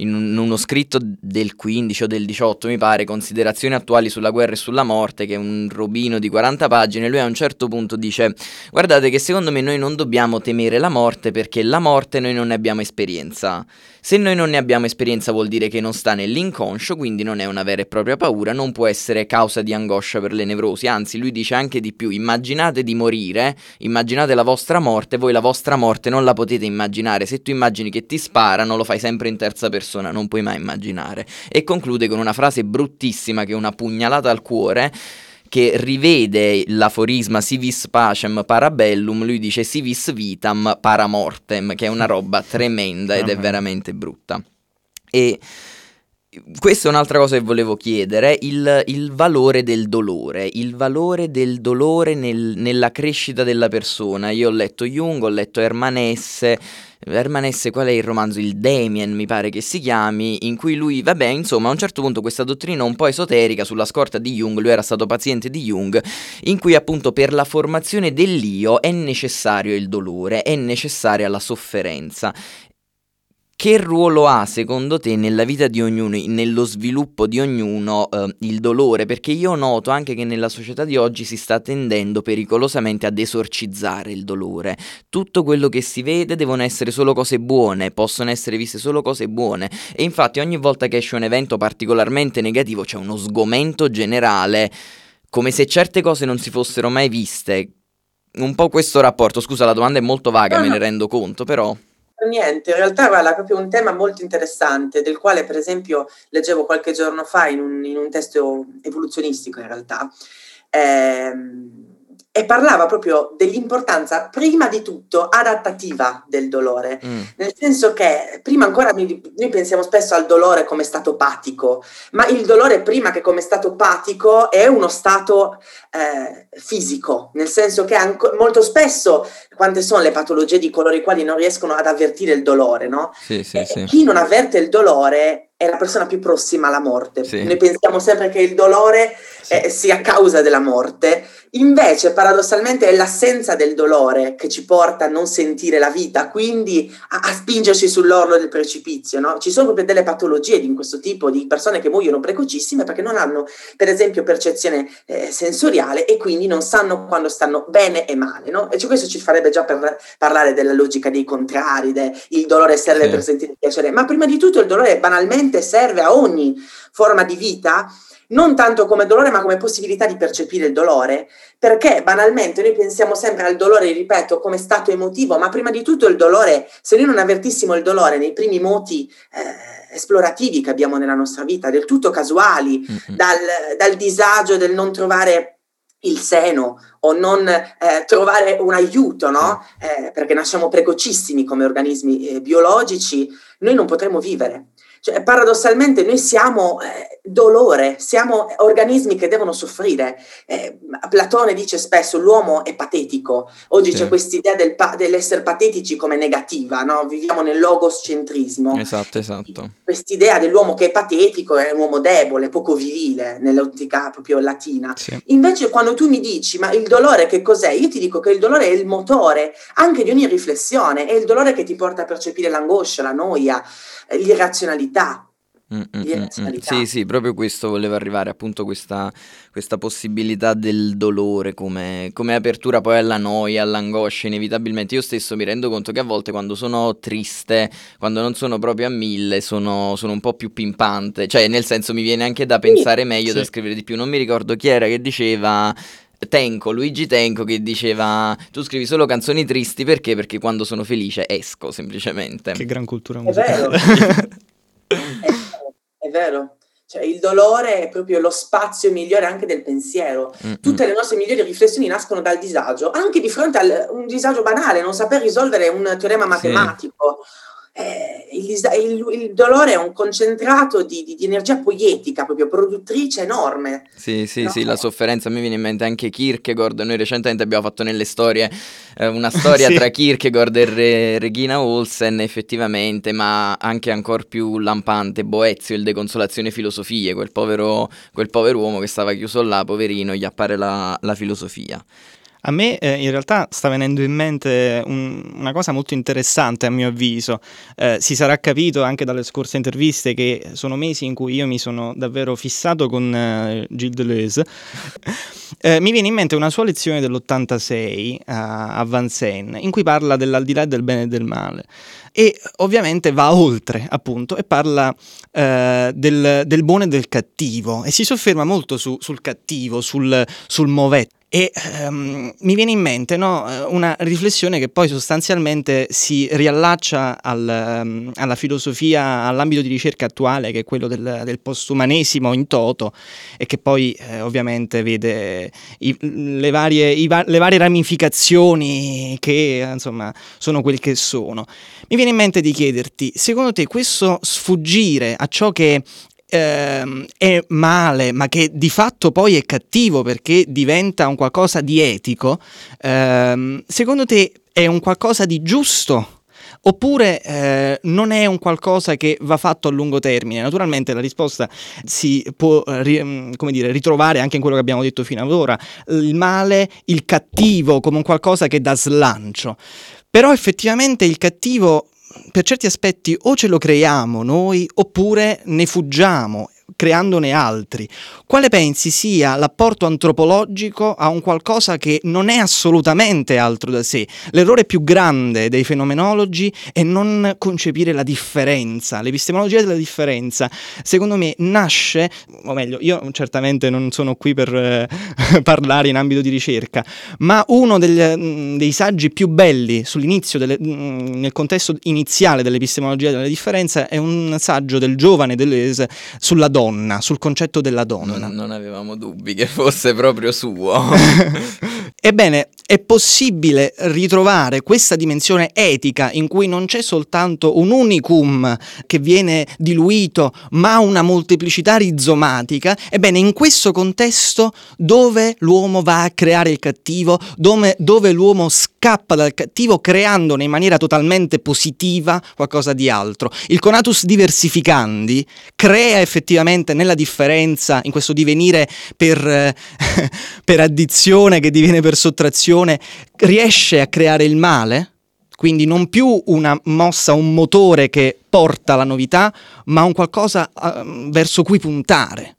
in uno scritto del 15 o del 18, mi pare, Considerazioni attuali sulla guerra e sulla morte, che è un robino di 40 pagine, lui a un certo punto dice guardate che secondo me noi non dobbiamo temere la morte perché la morte noi non ne abbiamo esperienza. Se noi non ne abbiamo esperienza vuol dire che non sta nell'inconscio, quindi non è una vera e propria paura, non può essere causa di angoscia per le nevrosi, anzi lui dice anche di più, immaginate di morire, immaginate la vostra morte, voi la vostra morte non la potete immaginare, se tu immagini che ti sparano lo fai sempre in terza persona, non puoi mai immaginare. E conclude con una frase bruttissima che è una pugnalata al cuore che rivede l'aforisma civis pacem parabellum, lui dice civis vitam paramortem, che è una roba tremenda ed è veramente brutta. E questa è un'altra cosa che volevo chiedere, il, il valore del dolore, il valore del dolore nel, nella crescita della persona. Io ho letto Jung, ho letto Hermanesse, Hermanesse, qual è il romanzo? Il Damien, mi pare che si chiami, in cui lui, vabbè, insomma, a un certo punto questa dottrina un po' esoterica sulla scorta di Jung, lui era stato paziente di Jung, in cui appunto per la formazione dell'io è necessario il dolore, è necessaria la sofferenza che ruolo ha secondo te nella vita di ognuno, nello sviluppo di ognuno, eh, il dolore? Perché io noto anche che nella società di oggi si sta tendendo pericolosamente ad esorcizzare il dolore. Tutto quello che si vede devono essere solo cose buone, possono essere viste solo cose buone. E infatti ogni volta che esce un evento particolarmente negativo c'è uno sgomento generale, come se certe cose non si fossero mai viste. Un po' questo rapporto, scusa la domanda è molto vaga, me ne rendo conto, però niente, in realtà guarda, proprio un tema molto interessante, del quale per esempio leggevo qualche giorno fa in un, in un testo evoluzionistico in realtà. Ehm, e parlava proprio dell'importanza, prima di tutto, adattativa del dolore, mm. nel senso che prima ancora noi pensiamo spesso al dolore come stato patico, ma il dolore prima che come stato patico è uno stato eh, fisico, nel senso che anco, molto spesso quante sono le patologie di coloro i quali non riescono ad avvertire il dolore, no? Sì, sì, sì. Chi non avverte il dolore è la persona più prossima alla morte. Noi pensiamo sempre che il dolore eh, sia causa della morte, invece paradossalmente è l'assenza del dolore che ci porta a non sentire la vita, quindi a, a spingerci sull'orlo del precipizio. No? Ci sono proprio delle patologie di questo tipo, di persone che muoiono precocissime perché non hanno, per esempio, percezione eh, sensoriale e quindi non sanno quando stanno bene e male. No? E cioè, questo ci farebbe già per parlare della logica dei contrari, de, il dolore serve sì. per sentire piacere, ma prima di tutto il dolore banalmente serve a ogni forma di vita, non tanto come dolore, ma come possibilità di percepire il dolore, perché banalmente noi pensiamo sempre al dolore, ripeto, come stato emotivo, ma prima di tutto il dolore, se noi non avvertissimo il dolore nei primi moti eh, esplorativi che abbiamo nella nostra vita, del tutto casuali, mm-hmm. dal, dal disagio del non trovare il seno o non eh, trovare un aiuto, no? Eh, perché nasciamo precocissimi come organismi eh, biologici, noi non potremo vivere. Cioè, paradossalmente noi siamo eh, dolore, siamo organismi che devono soffrire. Eh, Platone dice spesso l'uomo è patetico, oggi sì. c'è questa idea del pa- dell'essere patetici come negativa, no? viviamo nel logoscentrismo. Esatto, esatto. Quest'idea dell'uomo che è patetico è un uomo debole, poco virile, nell'ottica proprio latina. Sì. Invece quando tu mi dici ma il dolore che cos'è? Io ti dico che il dolore è il motore anche di ogni riflessione, è il dolore che ti porta a percepire l'angoscia, la noia, l'irrazionalità. Mm, mm, mm, mm. Sì, sì, proprio questo volevo arrivare, appunto questa, questa possibilità del dolore come, come, apertura poi alla noia, all'angoscia, inevitabilmente. Io stesso mi rendo conto che a volte quando sono triste, quando non sono proprio a mille, sono, sono un po' più pimpante, cioè nel senso mi viene anche da pensare meglio, sì. da scrivere di più. Non mi ricordo chi era che diceva... Tenco, Luigi Tenco che diceva tu scrivi solo canzoni tristi perché? Perché quando sono felice esco semplicemente. Che gran cultura musicale. [laughs] È vero. Cioè, il dolore è proprio lo spazio migliore anche del pensiero. Mm-hmm. Tutte le nostre migliori riflessioni nascono dal disagio, anche di fronte a un disagio banale, non saper risolvere un teorema matematico. Sì eh, il, il, il, dolore è un concentrato di, di, di, energia poietica, proprio produttrice enorme. Sì, sì, no? sì, la sofferenza mi viene in mente anche Kierkegaard. Noi recentemente abbiamo fatto nelle storie eh, una storia [laughs] sì. tra Kierkegaard e Re, Regina Olsen, effettivamente, ma anche ancora più lampante Boezio, il De Consolazione Filosofie, quel povero, quel povero uomo che stava chiuso là, poverino, gli appare la, la filosofia. A me eh, in realtà sta venendo in mente un, una cosa molto interessante a mio avviso. Eh, si sarà capito anche dalle scorse interviste che sono mesi in cui io mi sono davvero fissato con eh, Gilles Deleuze. [laughs] Eh, mi viene in mente una sua lezione dell'86 a, a Vincennes in cui parla dell'aldilà del bene e del male e ovviamente va oltre appunto e parla eh, del, del, buono e del cattivo e si sofferma molto su, sul cattivo, sul, sul movetto. E um, mi viene in mente no, una riflessione che poi sostanzialmente si riallaccia al, um, alla filosofia, all'ambito di ricerca attuale, che è quello del, del postumanesimo in toto, e che poi eh, ovviamente vede i, le, varie, i, le, varie, ramificazioni che insomma sono quel che sono. Mi viene in mente di chiederti, secondo te questo sfuggire a ciò che ehm, è male, ma che di fatto poi è cattivo perché diventa un qualcosa di etico, ehm, secondo te è un qualcosa di giusto? Oppure eh, non è un qualcosa che va fatto a lungo termine? Naturalmente la risposta si può ri, mm, dire, ritrovare anche in quello che abbiamo detto fino ad ora, il male, il cattivo come un qualcosa che dà slancio. Però effettivamente il cattivo per certi aspetti o ce lo creiamo noi oppure ne fuggiamo creandone altri. Quale pensi sia l'apporto antropologico a un qualcosa che non è assolutamente altro da sé? L'errore più grande dei fenomenologi è non concepire la differenza. L'epistemologia della differenza, secondo me, nasce, o meglio, io certamente non sono qui per eh, [laughs] parlare in ambito di ricerca, ma uno degli, mm, dei saggi più belli sull'inizio, delle, mm, nel contesto iniziale dell'epistemologia della differenza, è un saggio del giovane Deleuze sulla donna donna, sul concetto della donna. Non, non avevamo dubbi che fosse proprio suo. [laughs] Ebbene, è possibile ritrovare questa dimensione etica in cui non c'è soltanto un unicum che viene diluito, ma una molteplicità rizomatica. Ebbene, in questo contesto dove l'uomo va a creare il cattivo, dove, dove l'uomo scappa dal cattivo creandone in maniera totalmente positiva qualcosa di altro. Il conatus diversificandi crea effettivamente nella differenza, in questo divenire per, [laughs] per addizione che diviene per sottrazione, riesce a creare il male? Quindi non più una mossa, un motore che porta alla novità, ma un qualcosa uh, verso cui puntare.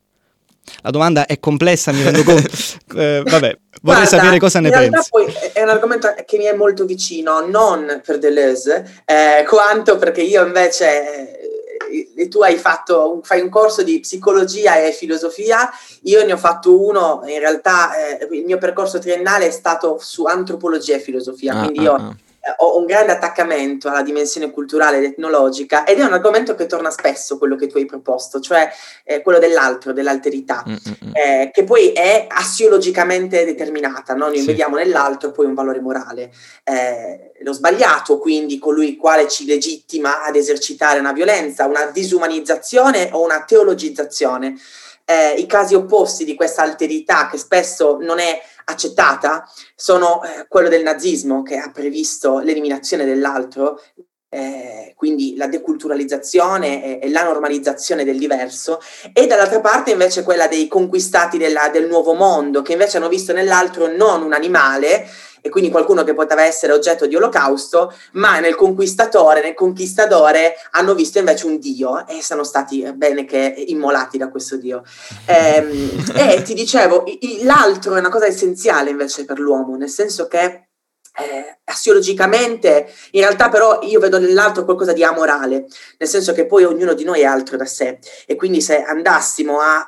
La domanda è complessa, mi rendo conto. [laughs] eh, vabbè, vorrei Guarda, sapere cosa ne pensi. Poi è un argomento che mi è molto vicino, non per Deleuze, eh, quanto perché io invece tu hai fatto fai un corso di psicologia e filosofia, io ne ho fatto uno, in realtà eh, il mio percorso triennale è stato su antropologia e filosofia, ah, quindi io ah, ah ho un grande attaccamento alla dimensione culturale ed etnologica ed è un argomento che torna spesso quello che tu hai proposto, cioè eh, quello dell'altro, dell'alterità, mm-hmm. eh, che poi è assiologicamente determinata, no? noi sì. vediamo nell'altro poi un valore morale. Eh, lo sbagliato, quindi colui il quale ci legittima ad esercitare una violenza, una disumanizzazione o una teologizzazione. Eh, I casi opposti di questa alterità che spesso non è accettata sono eh, quello del nazismo che ha previsto l'eliminazione dell'altro, eh, quindi la deculturalizzazione e, e, la normalizzazione del diverso, e dall'altra parte invece quella dei conquistati della, del nuovo mondo, che invece hanno visto nell'altro non un animale, e quindi qualcuno che poteva essere oggetto di olocausto, ma nel conquistatore, nel conquistadore hanno visto invece un dio e sono stati eh, bene che immolati da questo dio. Ehm, [laughs] e ti dicevo, l'altro è una cosa essenziale invece per l'uomo, nel senso che eh, assiologicamente, in realtà però io vedo nell'altro qualcosa di amorale, nel senso che poi ognuno di noi è altro da sé e quindi se andassimo a, a,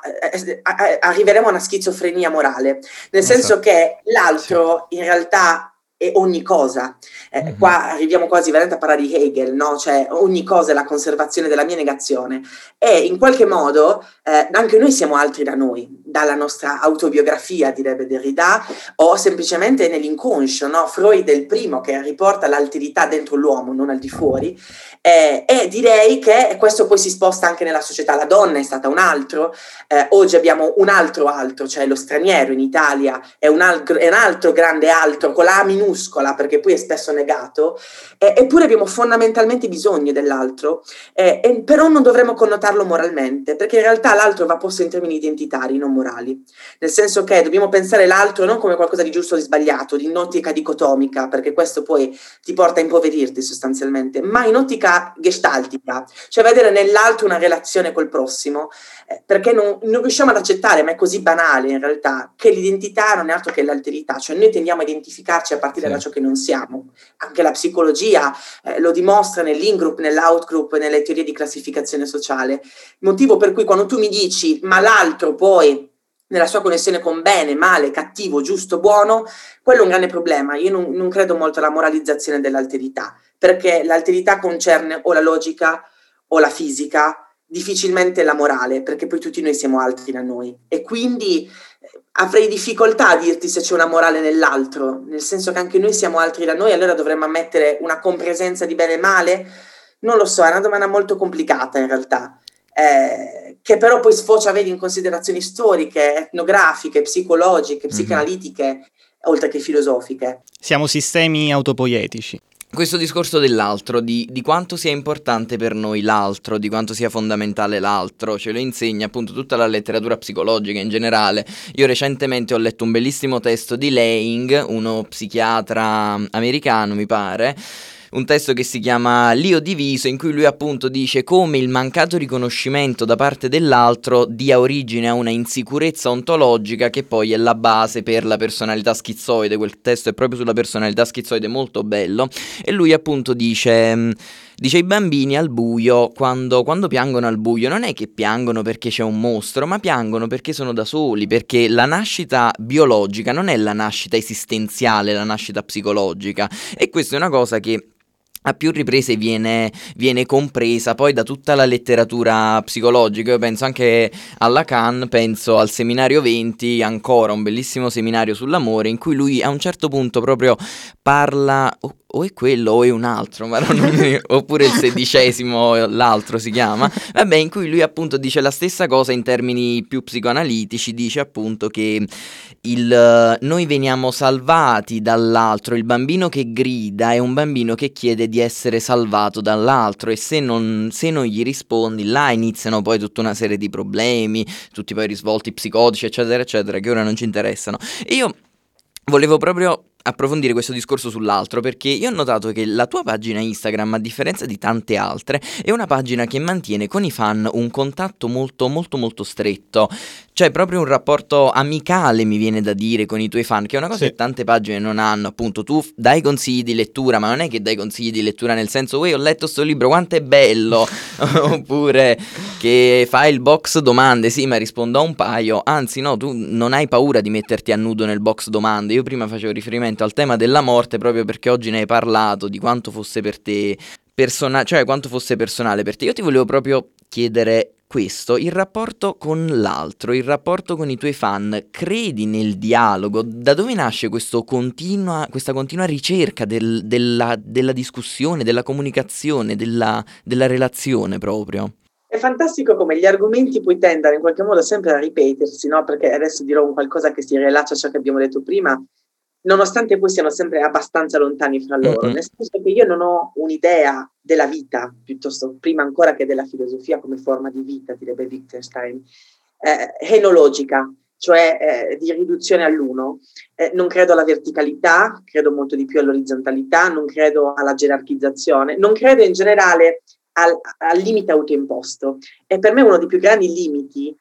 a, a arriveremo a una schizofrenia morale, nel esatto. senso che l'altro in realtà è ogni cosa. Eh, mm-hmm. Qua arriviamo quasi veramente a parlare di Hegel, no? Cioè ogni cosa è la conservazione della mia negazione e in qualche modo eh, anche noi siamo altri da noi, dalla nostra autobiografia, direbbe Derrida, o semplicemente nell'inconscio, no? Freud è il primo che riporta l'alterità dentro l'uomo, non al di fuori, eh, e direi che questo poi si sposta anche nella società, la donna è stata un altro, eh, oggi abbiamo un altro altro, cioè lo straniero in Italia è un, altro, è un altro grande altro con la minuscola perché poi è spesso negato, eh, eppure abbiamo fondamentalmente bisogno dell'altro, eh, però non dovremmo connotarlo moralmente, perché in realtà l'altro va posto in termini identitari, non morali, nel senso che dobbiamo pensare l'altro non come qualcosa di giusto o di sbagliato, di in ottica dicotomica, perché questo poi ti porta a impoverirti sostanzialmente, ma in ottica gestaltica, cioè vedere nell'altro una relazione col prossimo, eh, perché non, non, riusciamo ad accettare, ma è così banale in realtà, che l'identità non è altro che l'alterità, cioè noi tendiamo a identificarci a partire sì. da ciò che non siamo. Anche la psicologia eh, lo dimostra nell'in-group, nell'out-group, nelle teorie di classificazione sociale. Motivo per cui quando tu mi dici, ma l'altro poi nella sua connessione con bene, male, cattivo, giusto, buono, quello è un grande problema. Io non, non credo molto alla moralizzazione dell'alterità, perché l'alterità concerne o la logica o la fisica, difficilmente la morale, perché poi tutti noi siamo altri da noi. E quindi eh, avrei difficoltà a dirti se c'è una morale nell'altro, nel senso che anche noi siamo altri da noi, allora dovremmo ammettere una compresenza di bene e male? Non lo so, è una domanda molto complicata in realtà eh, che però poi sfocia, vedi, in considerazioni storiche, etnografiche, psicologiche, mhm. psicanalitiche, mm-hmm. oltre che filosofiche. Siamo sistemi autopoietici. Questo discorso dell'altro, di, di, quanto sia importante per noi l'altro, di quanto sia fondamentale l'altro, ce lo insegna appunto tutta la letteratura psicologica in generale. Io recentemente ho letto un bellissimo testo di Lang, uno psichiatra americano mi pare, un testo che si chiama L'io diviso, in cui lui appunto dice come il mancato riconoscimento da parte dell'altro dia origine a una insicurezza ontologica che poi è la base per la personalità schizoide. Quel testo è proprio sulla personalità schizoide molto bello. E lui appunto dice... Mm, dice i bambini al buio, quando, quando, piangono al buio, non è che piangono perché c'è un mostro, ma piangono perché sono da soli, perché la nascita biologica non è la nascita esistenziale, la nascita psicologica. E questa è una cosa che a più riprese viene, viene, compresa poi da tutta la letteratura psicologica. Io penso anche alla Lacan, penso al seminario 20, ancora un bellissimo seminario sull'amore, in cui lui a un certo punto proprio parla, o è quello o è un altro, ma non, oppure il sedicesimo, l'altro si chiama, vabbè, in cui lui appunto dice la stessa cosa in termini più psicoanalitici, dice appunto che il, noi veniamo salvati dall'altro, il bambino che grida è un bambino che chiede di essere salvato dall'altro e se non, se non gli rispondi, là iniziano poi tutta una serie di problemi, tutti poi risvolti psicotici, eccetera, eccetera, che ora non ci interessano. E io volevo proprio approfondire questo discorso sull'altro perché io ho notato che la tua pagina Instagram, a differenza di tante altre, è una pagina che mantiene con i fan un contatto molto molto molto stretto. Cioè, proprio un rapporto amicale, mi viene da dire, con i tuoi fan, che è una cosa sì. che tante pagine non hanno. Appunto, tu dai consigli di lettura, ma non è che dai consigli di lettura nel senso, uè, ho letto sto libro, quanto è bello! [laughs] [laughs] Oppure che fai il box domande, sì, ma rispondo a un paio. Anzi, no, tu non hai paura di metterti a nudo nel box domande. Io prima facevo riferimento al tema della morte proprio perché oggi ne hai parlato, di quanto fosse per te personale, cioè quanto fosse personale per te. Io ti volevo proprio chiedere questo, il rapporto con l'altro, il rapporto con i tuoi fan, credi nel dialogo? Da dove nasce continua, questa continua ricerca del, della, della, discussione, della comunicazione, della, della relazione proprio? È fantastico come gli argomenti poi tendano in qualche modo sempre a ripetersi, no? Perché adesso dirò un qualcosa che si rilaccia a ciò che abbiamo detto prima, nonostante poi siano sempre abbastanza lontani fra loro, mm-hmm. nel senso che io non ho un'idea della vita, piuttosto prima ancora che della filosofia come forma di vita, direbbe Wittgenstein, eh, enologica, cioè eh, di riduzione all'uno. Eh, non credo alla verticalità, credo molto di più all'orizzontalità, non credo alla gerarchizzazione, non credo in generale al, al limite autoimposto. E per me uno dei più grandi limiti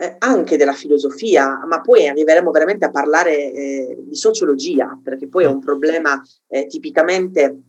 eh, anche della filosofia, ma poi arriveremo veramente a parlare eh, di sociologia, perché poi è un problema eh, tipicamente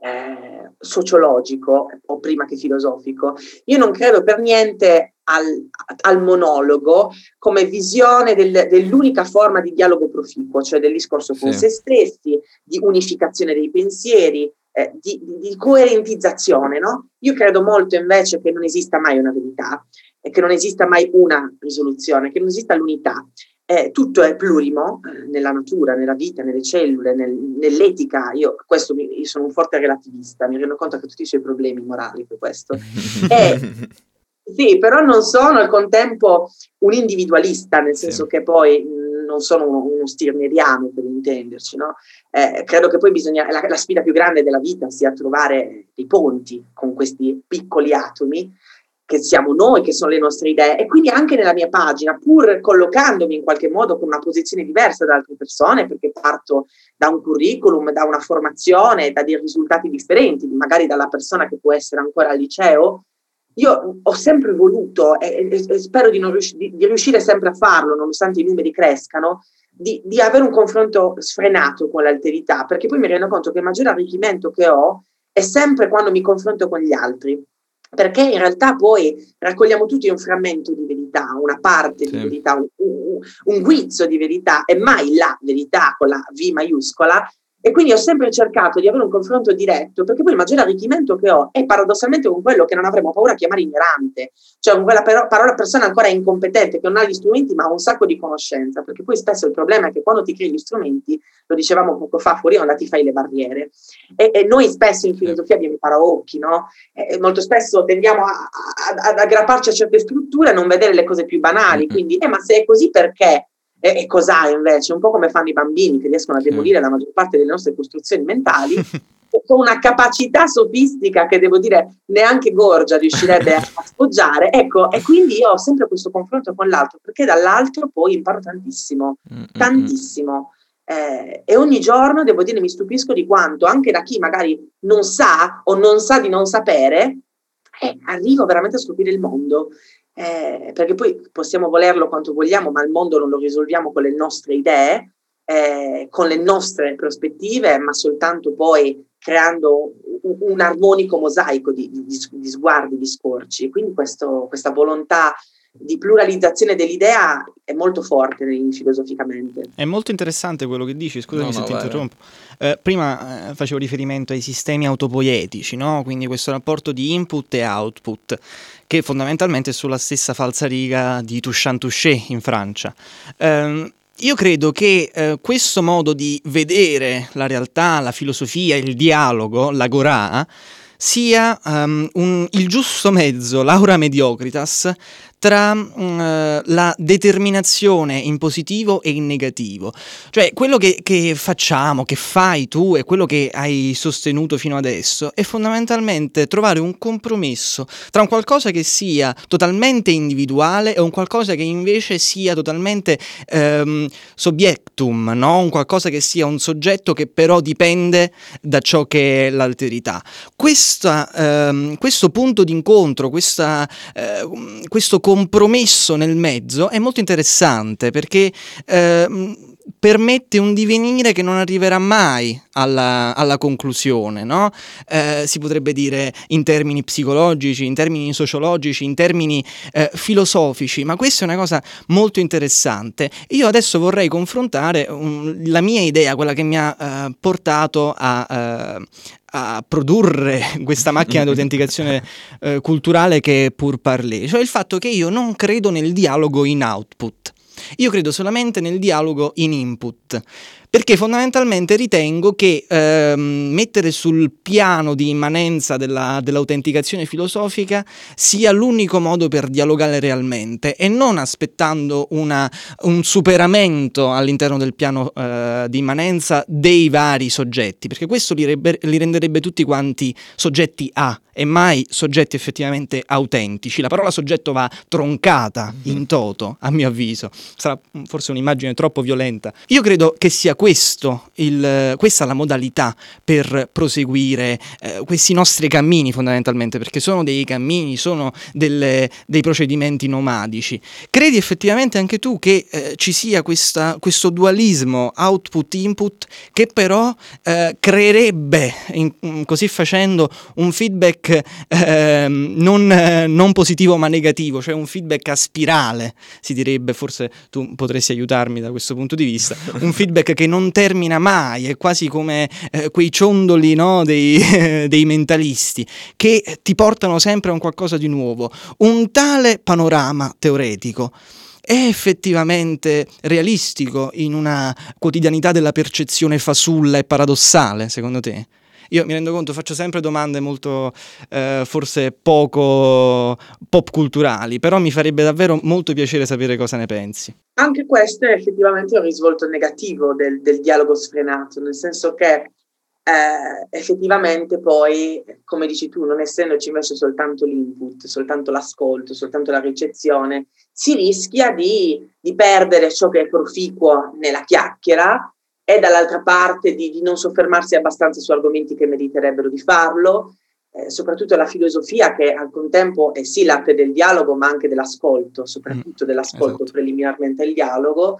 eh, sociologico o prima che filosofico. Io non credo per niente al, al monologo come visione del, dell'unica forma di dialogo proficuo, cioè del discorso con sì. se stessi, di unificazione dei pensieri, eh, di, di, coerentizzazione. No? Io credo molto invece che non esista mai una verità, che non esista mai una risoluzione, che non esista l'unità. Eh, tutto è plurimo eh, nella natura, nella vita, nelle cellule, nel, nell'etica. Io, questo, io sono un forte relativista, mi rendo conto che tutti i suoi problemi morali per questo. [laughs] E, sì, però non sono al contempo un individualista, nel senso sì. che poi non sono uno, uno stirneriano per intenderci. No? Eh, credo che poi bisogna, la, la sfida più grande della vita sia trovare dei ponti con questi piccoli atomi che siamo noi, che sono le nostre idee. E quindi anche nella mia pagina, pur collocandomi in qualche modo con una posizione diversa da altre persone, perché parto da un curriculum, da una formazione, da dei risultati differenti, magari dalla persona che può essere ancora al liceo, io ho sempre voluto e, e, e spero di, riusci- di, di, riuscire sempre a farlo, nonostante i numeri crescano, di, di avere un confronto sfrenato con l'alterità, perché poi mi rendo conto che il maggiore arricchimento che ho è sempre quando mi confronto con gli altri perché in realtà poi raccogliamo tutti un frammento di verità, una parte sì. di verità, un, un, un, guizzo di verità e mai la verità con la V maiuscola e quindi ho sempre cercato di avere un confronto diretto, perché poi il maggiore arricchimento che ho è paradossalmente con quello che non avremmo paura a chiamare ignorante, cioè con quella parola persona ancora incompetente, che non ha gli strumenti ma ha un sacco di conoscenza, perché poi spesso il problema è che quando ti crei gli strumenti, lo dicevamo poco fa, fuori onda ti fai le barriere. E, e noi spesso in filosofia abbiamo i paraocchi, no? E molto spesso tendiamo a, a, ad aggrapparci a certe strutture e non vedere le cose più banali, quindi, eh, ma se è così perché? E, e cos'ha invece? Un po' come fanno i bambini che riescono a demolire la maggior parte delle nostre costruzioni mentali, [laughs] con una capacità sofistica che devo dire neanche Gorgia riuscirebbe a [laughs] sfoggiare. Ecco, e quindi io ho sempre questo confronto con l'altro, perché dall'altro poi imparo tantissimo, tantissimo. Eh, e ogni giorno, devo dire, mi stupisco di quanto anche da chi magari non sa o non sa di non sapere, eh, arrivo veramente a scoprire il mondo eh, perché poi possiamo volerlo quanto vogliamo, ma il mondo non lo risolviamo con le nostre idee, eh, con le nostre prospettive, ma soltanto poi creando un, un armonico mosaico di, di, di, sguardi, di scorci. Quindi questo, questa volontà di pluralizzazione dell'idea è molto forte filosoficamente. È molto interessante quello che dici, scusami no, se no, ti interrompo. Eh, prima eh, facevo riferimento ai sistemi autopoietici, no? quindi questo rapporto di input e output, che fondamentalmente è sulla stessa falsariga di Touchant Touché in Francia. Eh, io credo che eh, questo modo di vedere la realtà, la filosofia, il dialogo, l'agorà, sia um, un, il giusto mezzo, l'aura mediocritas, tra uh, la determinazione in positivo e in negativo. Cioè, quello che, che, facciamo, che fai tu e quello che hai sostenuto fino adesso è fondamentalmente trovare un compromesso tra un qualcosa che sia totalmente individuale e un qualcosa che invece sia totalmente um, subjectum, no? un qualcosa che sia un soggetto che però dipende da ciò che è l'alterità. Questa, um, questo punto d'incontro, questa, uh, questo compromesso nel mezzo è molto interessante perché eh, permette un divenire che non arriverà mai alla, alla conclusione, no? eh, si potrebbe dire in termini psicologici, in termini sociologici, in termini eh, filosofici, ma questa è una cosa molto interessante. Io adesso vorrei confrontare um, la mia idea, quella che mi ha uh, portato a, uh, a produrre [laughs] questa macchina di autenticazione uh, culturale che è pur parler, cioè il fatto che io non credo nel dialogo in output. Io credo solamente nel dialogo in input perché fondamentalmente ritengo che ehm, mettere sul piano di immanenza della, dell'autenticazione filosofica sia l'unico modo per dialogare realmente e non aspettando una, un superamento all'interno del piano eh, di immanenza dei vari soggetti, perché questo li, rebbe, li renderebbe tutti quanti soggetti A e mai soggetti effettivamente autentici. La parola soggetto va troncata in toto, a mio avviso. Sarà forse un'immagine troppo violenta. Io credo che sia il, questa la modalità per proseguire eh, questi nostri cammini fondamentalmente, perché sono dei cammini, sono delle, dei procedimenti nomadici. Credi effettivamente anche tu che eh, ci sia questa, questo dualismo output-input che però eh, creerebbe, in, così facendo, un feedback ehm, non, non positivo ma negativo, cioè un feedback a spirale, si direbbe, forse tu potresti aiutarmi da questo punto di vista, un feedback che non termina mai, è quasi come eh, quei ciondoli no, dei, [laughs] dei, mentalisti, che ti portano sempre a un qualcosa di nuovo. Un tale panorama teoretico è effettivamente realistico in una quotidianità della percezione fasulla e paradossale, secondo te? Io mi rendo conto, faccio sempre domande molto, eh, forse poco pop culturali, però mi farebbe davvero molto piacere sapere cosa ne pensi. Anche questo è effettivamente un risvolto negativo del, del dialogo sfrenato, nel senso che eh, effettivamente poi, come dici tu, non essendoci invece soltanto l'input, soltanto l'ascolto, soltanto la ricezione, si rischia di, di perdere ciò che è proficuo nella chiacchiera e dall'altra parte di, di, non soffermarsi abbastanza su argomenti che meriterebbero di farlo, eh, soprattutto la filosofia che al contempo è sì l'arte del dialogo ma anche dell'ascolto, soprattutto mm, dell'ascolto esatto. preliminarmente al dialogo,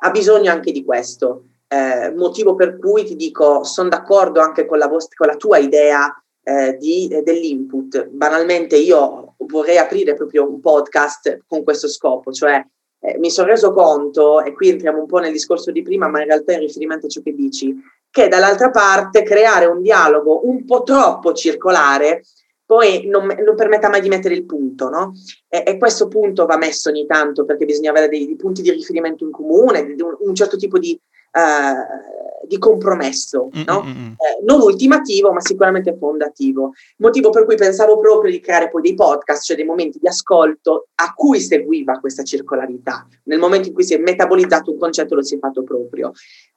ha bisogno anche di questo. Eh, motivo per cui ti dico, sono d'accordo anche con la, vostra, con la tua idea eh, di, eh, dell'input. Banalmente io vorrei aprire proprio un podcast con questo scopo, cioè eh, mi sono reso conto, e qui entriamo un po' nel discorso di prima, ma in realtà in riferimento a ciò che dici, che dall'altra parte creare un dialogo un po' troppo circolare poi non, non permetta mai di mettere il punto, no? E, e, questo punto va messo ogni tanto perché bisogna avere dei, dei punti di riferimento in comune, un, un certo tipo di uh, di compromesso, no? eh, non ultimativo, ma sicuramente fondativo. Motivo per cui pensavo proprio di creare poi dei podcast, cioè dei momenti di ascolto a cui seguiva questa circolarità. Nel momento in cui si è metabolizzato un concetto lo si è fatto proprio.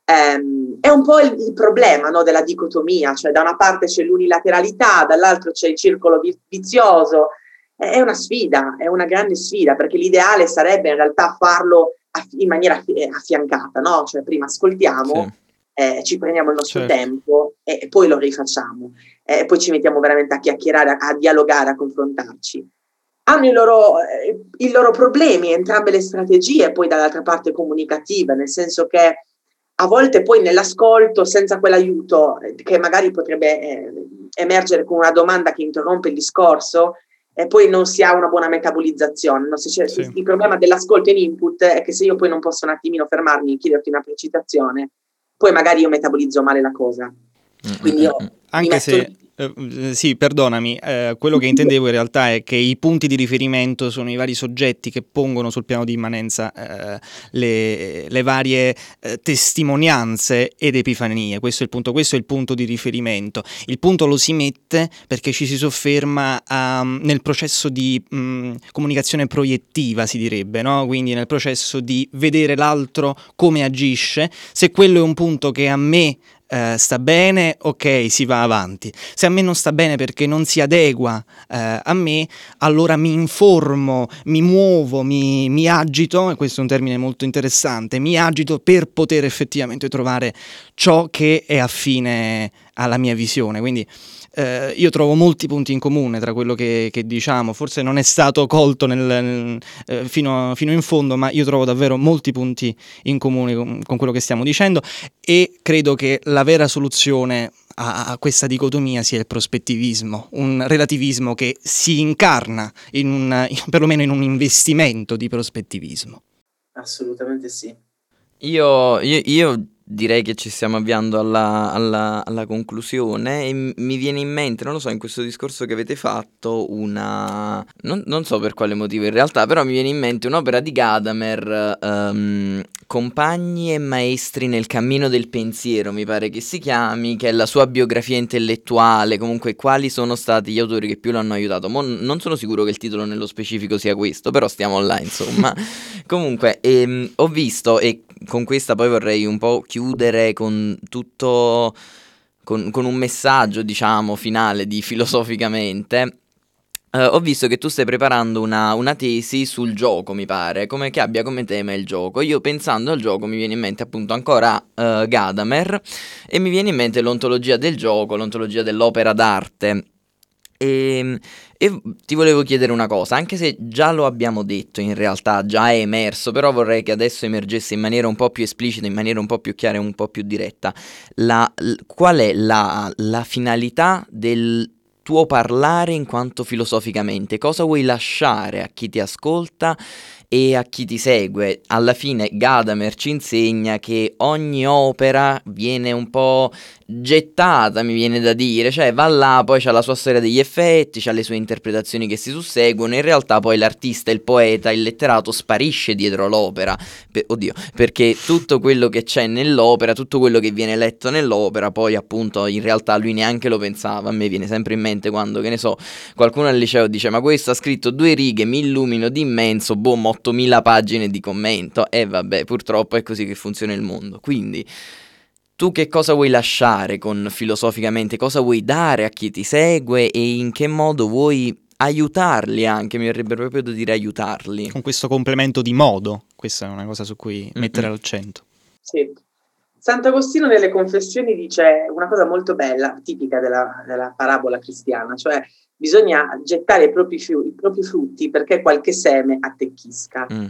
Um, è un po' il, il problema no, della dicotomia, cioè da una parte c'è l'unilateralità, dall'altro c'è il circolo vizioso. È una sfida, è una grande sfida, perché l'ideale sarebbe in realtà farlo in maniera affiancata, no? Cioè prima ascoltiamo, sì. eh, ci prendiamo il nostro certo. tempo e, e, poi lo rifacciamo. E poi ci mettiamo veramente a chiacchierare, a, a dialogare, a confrontarci. Hanno i loro, eh, i loro problemi, entrambe le strategie, poi dall'altra parte comunicative, nel senso che a volte poi nell'ascolto, senza quell'aiuto eh, che magari potrebbe eh, emergere con una domanda che interrompe il discorso, e poi non si ha una buona metabolizzazione. No? Sì. Il problema dell'ascolto in input è che se io poi non posso un attimino fermarmi e chiederti una precitazione, poi magari io metabolizzo male la cosa. Mm, Quindi io Anche se Uh, sì, perdonami, uh, quello che intendevo in realtà è che i punti di riferimento sono i vari soggetti che pongono sul piano di immanenza uh, le, le, varie testimonianze ed epifanie. Questo è il punto, questo è il punto di riferimento. Il punto lo si mette perché ci si sofferma um, nel processo di um, comunicazione proiettiva, si direbbe, no? quindi nel processo di vedere l'altro come agisce. Se quello è un punto che a me Uh, sta bene, ok, si va avanti. Se a me non sta bene perché non si adegua uh, a me, allora mi informo, mi muovo, mi, mi, agito, e questo è un termine molto interessante, mi agito per poter effettivamente trovare ciò che è affine alla mia visione. Quindi eh, io trovo molti punti in comune tra quello che, che diciamo, forse non è stato colto nel, nel, eh, fino, fino, in fondo, ma io trovo davvero molti punti in comune con, con quello che stiamo dicendo e credo che la vera soluzione a, a, questa dicotomia sia il prospettivismo, un relativismo che si incarna in un, in, [laughs] perlomeno in un investimento di prospettivismo. Assolutamente sì. Io, io, io direi che ci stiamo avviando alla, alla, alla, conclusione e mi viene in mente, non lo so, in questo discorso che avete fatto, una... Non, non so per quale motivo in realtà, però mi viene in mente un'opera di Gadamer, um, Compagni e maestri nel cammino del pensiero, mi pare che si chiami, che è la sua biografia intellettuale, comunque quali sono stati gli autori che più l'hanno aiutato. Mo non sono sicuro che il titolo nello specifico sia questo, però stiamo là, insomma. [laughs] comunque, ehm, ho visto e con questa poi vorrei un po' chiudere con tutto, con, con un messaggio, diciamo, finale di filosoficamente. Uh, ho visto che tu stai preparando una, una, tesi sul gioco, mi pare, come che abbia come tema il gioco. Io pensando al gioco mi viene in mente appunto ancora uh, Gadamer e mi viene in mente l'ontologia del gioco, l'ontologia dell'opera d'arte. E, ehm, e, ti volevo chiedere una cosa, anche se già lo abbiamo detto in realtà, già è emerso, però vorrei che adesso emergesse in maniera un po' più esplicita, in maniera un po' più chiara e un po' più diretta. La, l, qual è la, la finalità del tuo parlare in quanto filosoficamente? Cosa vuoi lasciare a chi ti ascolta e a chi ti segue? Alla fine Gadamer ci insegna che ogni opera viene un po' gettata, mi viene da dire, cioè va là, poi c'ha la sua storia degli effetti, c'ha le sue interpretazioni che si susseguono, in realtà poi l'artista, il poeta, il letterato sparisce dietro l'opera, per, oddio, perché tutto quello che c'è nell'opera, tutto quello che viene letto nell'opera, poi appunto in realtà lui neanche lo pensava, a me viene sempre in mente quando, che ne so, qualcuno al liceo dice ma questo ha scritto due righe, mi illumino di immenso, boh, 8000 pagine di commento, e vabbè, purtroppo è così che funziona il mondo, quindi tu che cosa vuoi lasciare con filosoficamente, cosa vuoi dare a chi ti segue e in che modo vuoi aiutarli anche, mi verrebbe proprio da dire aiutarli. Con questo complemento di modo, questa è una cosa su cui mm-hmm. mettere l'accento. Sì. Sant'Agostino nelle confessioni dice una cosa molto bella, tipica della, della parabola cristiana, cioè bisogna gettare i propri, fiu- i propri, frutti perché qualche seme attecchisca. Mm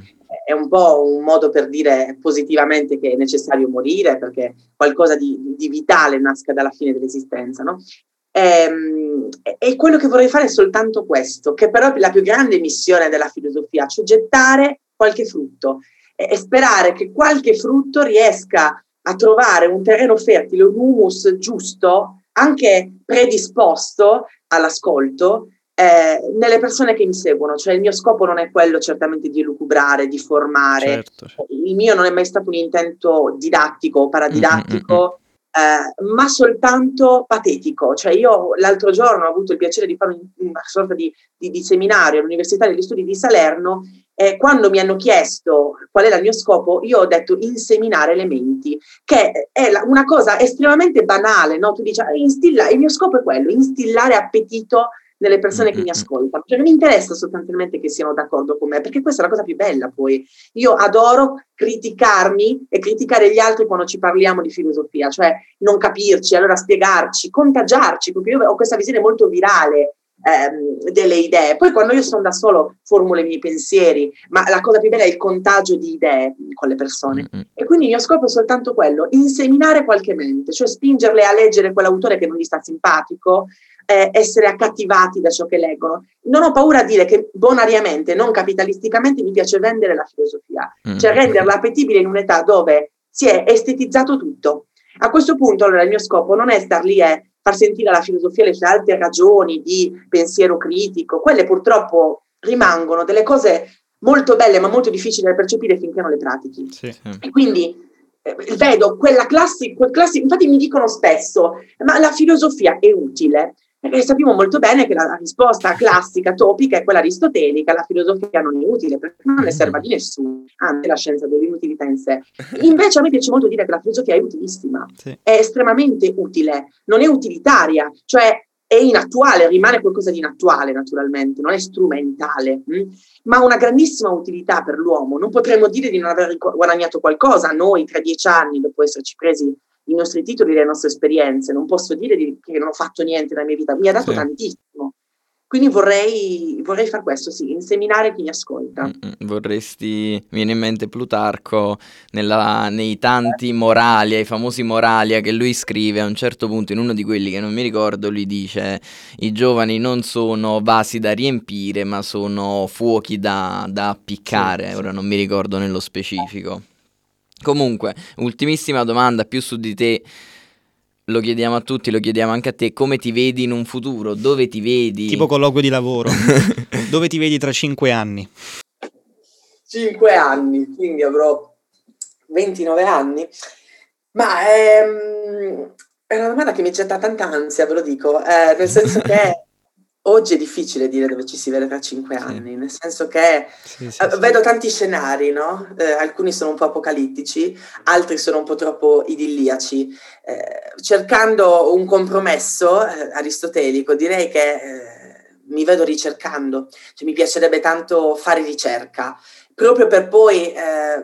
è un po' un modo per dire positivamente che è necessario morire perché qualcosa di, di vitale nasca dalla fine dell'esistenza, no? Ehm, e, e, quello che vorrei fare è soltanto questo, che però è la più grande missione della filosofia, cioè gettare qualche frutto e, e sperare che qualche frutto riesca a trovare un terreno fertile, un humus giusto, anche predisposto all'ascolto, eh, nelle persone che mi seguono, cioè il mio scopo non è quello certamente di lucubrare, di formare, certo, certo. il mio non è mai stato un intento didattico o paradidattico, mm-hmm. Eh, ma soltanto patetico. Cioè io l'altro giorno ho avuto il piacere di fare una sorta di, di, di seminario all'Università degli Studi di Salerno e quando mi hanno chiesto qual era il mio scopo, io ho detto inseminare elementi, che è la, una cosa estremamente banale, no? Tu dici, ah, il mio scopo è quello, instillare appetito nelle persone che mi ascoltano. Cioè non mi interessa sostanzialmente che siano d'accordo con me, perché questa è la cosa più bella poi. Io adoro criticarmi e criticare gli altri quando ci parliamo di filosofia, cioè non capirci, allora spiegarci, contagiarci, perché io ho questa visione molto virale ehm, delle idee. Poi quando io sono da solo formulo i miei pensieri, ma la cosa più bella è il contagio di idee con le persone. Mm-hmm. E quindi il mio scopo è soltanto quello, inseminare qualche mente, cioè spingerle a leggere quell'autore che non gli sta simpatico, eh, essere accattivati da ciò che leggono. Non ho paura a dire che bonariamente, non capitalisticamente, mi piace vendere la filosofia, mm. cioè renderla appetibile in un'età dove si è estetizzato tutto. A questo punto, allora, il mio scopo non è star lì e far sentire alla filosofia le sue alte ragioni di pensiero critico, quelle purtroppo rimangono delle cose molto belle ma molto difficili da percepire finché non le pratichi. Sì. E quindi eh, vedo quella classica, quel classico, infatti mi dicono spesso, ma la filosofia è utile. Perché sappiamo molto bene che la risposta classica, topica, è quella aristotelica, la filosofia non è utile perché non ne serve di nessuno, anzi la scienza dell'inutilità in sé. [laughs] Invece a me piace molto dire che la filosofia è utilissima, sì. è estremamente utile, non è utilitaria, cioè è inattuale, rimane qualcosa di inattuale naturalmente, non è strumentale, mh? Hm? ma ha una grandissima utilità per l'uomo. Non potremmo dire di non aver guadagnato qualcosa noi tra dieci anni, dopo esserci presi i nostri titoli, le nostre esperienze. Non posso dire di, che non ho fatto niente nella mia vita, mi ha dato Sì. tantissimo. Quindi vorrei, vorrei fare questo, sì, inseminare chi mi ascolta. Mm-mm, Vorresti, mi viene in mente Plutarco, nella- nei tanti moralia, i famosi moralia che lui scrive, a un certo punto in uno di quelli che non mi ricordo, lui dice i giovani non sono vasi da riempire, ma sono fuochi da, da appiccare, Sì, sì. ora non mi ricordo nello specifico. Comunque, ultimissima domanda più su di te, lo chiediamo a tutti, lo chiediamo anche a te, come ti vedi in un futuro? Dove ti vedi? Tipo colloquio di lavoro. [laughs] Dove ti vedi tra cinque anni? Cinque anni, quindi avrò 29 anni. Ma ehm, è una domanda che mi getta tanta ansia, ve lo dico, eh, nel senso che [laughs] oggi è difficile dire dove ci si vede tra cinque Sì. anni, nel senso che Sì, sì, eh, sì. vedo tanti scenari, no? Eh, alcuni sono un po' apocalittici, altri sono un po' troppo idilliaci. Eh, cercando un compromesso eh, aristotelico, direi che eh, mi vedo ricercando, cioè mi piacerebbe tanto fare ricerca, proprio per poi eh,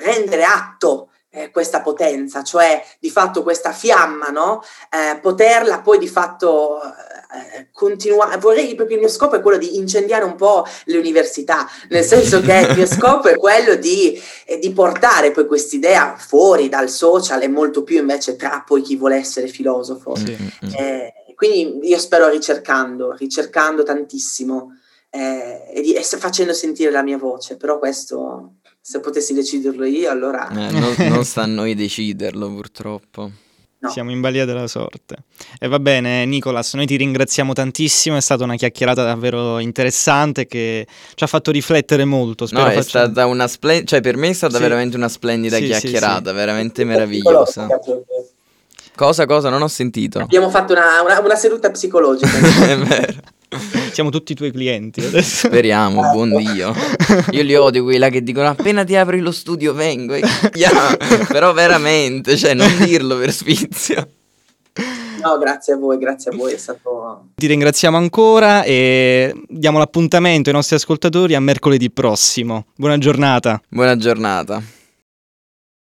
rendere atto eh, questa potenza, cioè di fatto questa fiamma, no? Eh, poterla poi di fatto eh, continuare. Vorrei proprio il mio scopo è quello di incendiare un po' le università, nel senso che il mio scopo è quello di, eh, di portare poi quest'idea fuori dal social e molto più invece tra poi chi vuole essere filosofo. Sì. Mm-mm. Eh, quindi io spero ricercando, ricercando tantissimo eh, e, di- e facendo sentire la mia voce, però questo se potessi deciderlo io allora Eh, non, non sta a noi deciderlo purtroppo. No. Siamo in balia della sorte. E va bene, Nicolas, noi ti ringraziamo tantissimo, è stata una chiacchierata davvero interessante che ci ha fatto riflettere molto. Spero No, è faccia- stata una splendida, cioè per me è stata Sì. veramente una splendida Sì, sì, chiacchierata, veramente meravigliosa. Cosa, cosa? Non ho sentito. Abbiamo fatto una, una- una seduta psicologica. [laughs] È vero. Siamo tutti i tuoi clienti adesso. Speriamo, buon Dio. Io li odio quelli là che dicono appena ti apri lo studio vengo. E yeah. Però veramente, cioè non dirlo per sfizio. No, grazie a voi, grazie a voi, è stato... Ti ringraziamo ancora e diamo l'appuntamento ai nostri ascoltatori a mercoledì prossimo. Buona giornata. Buona giornata.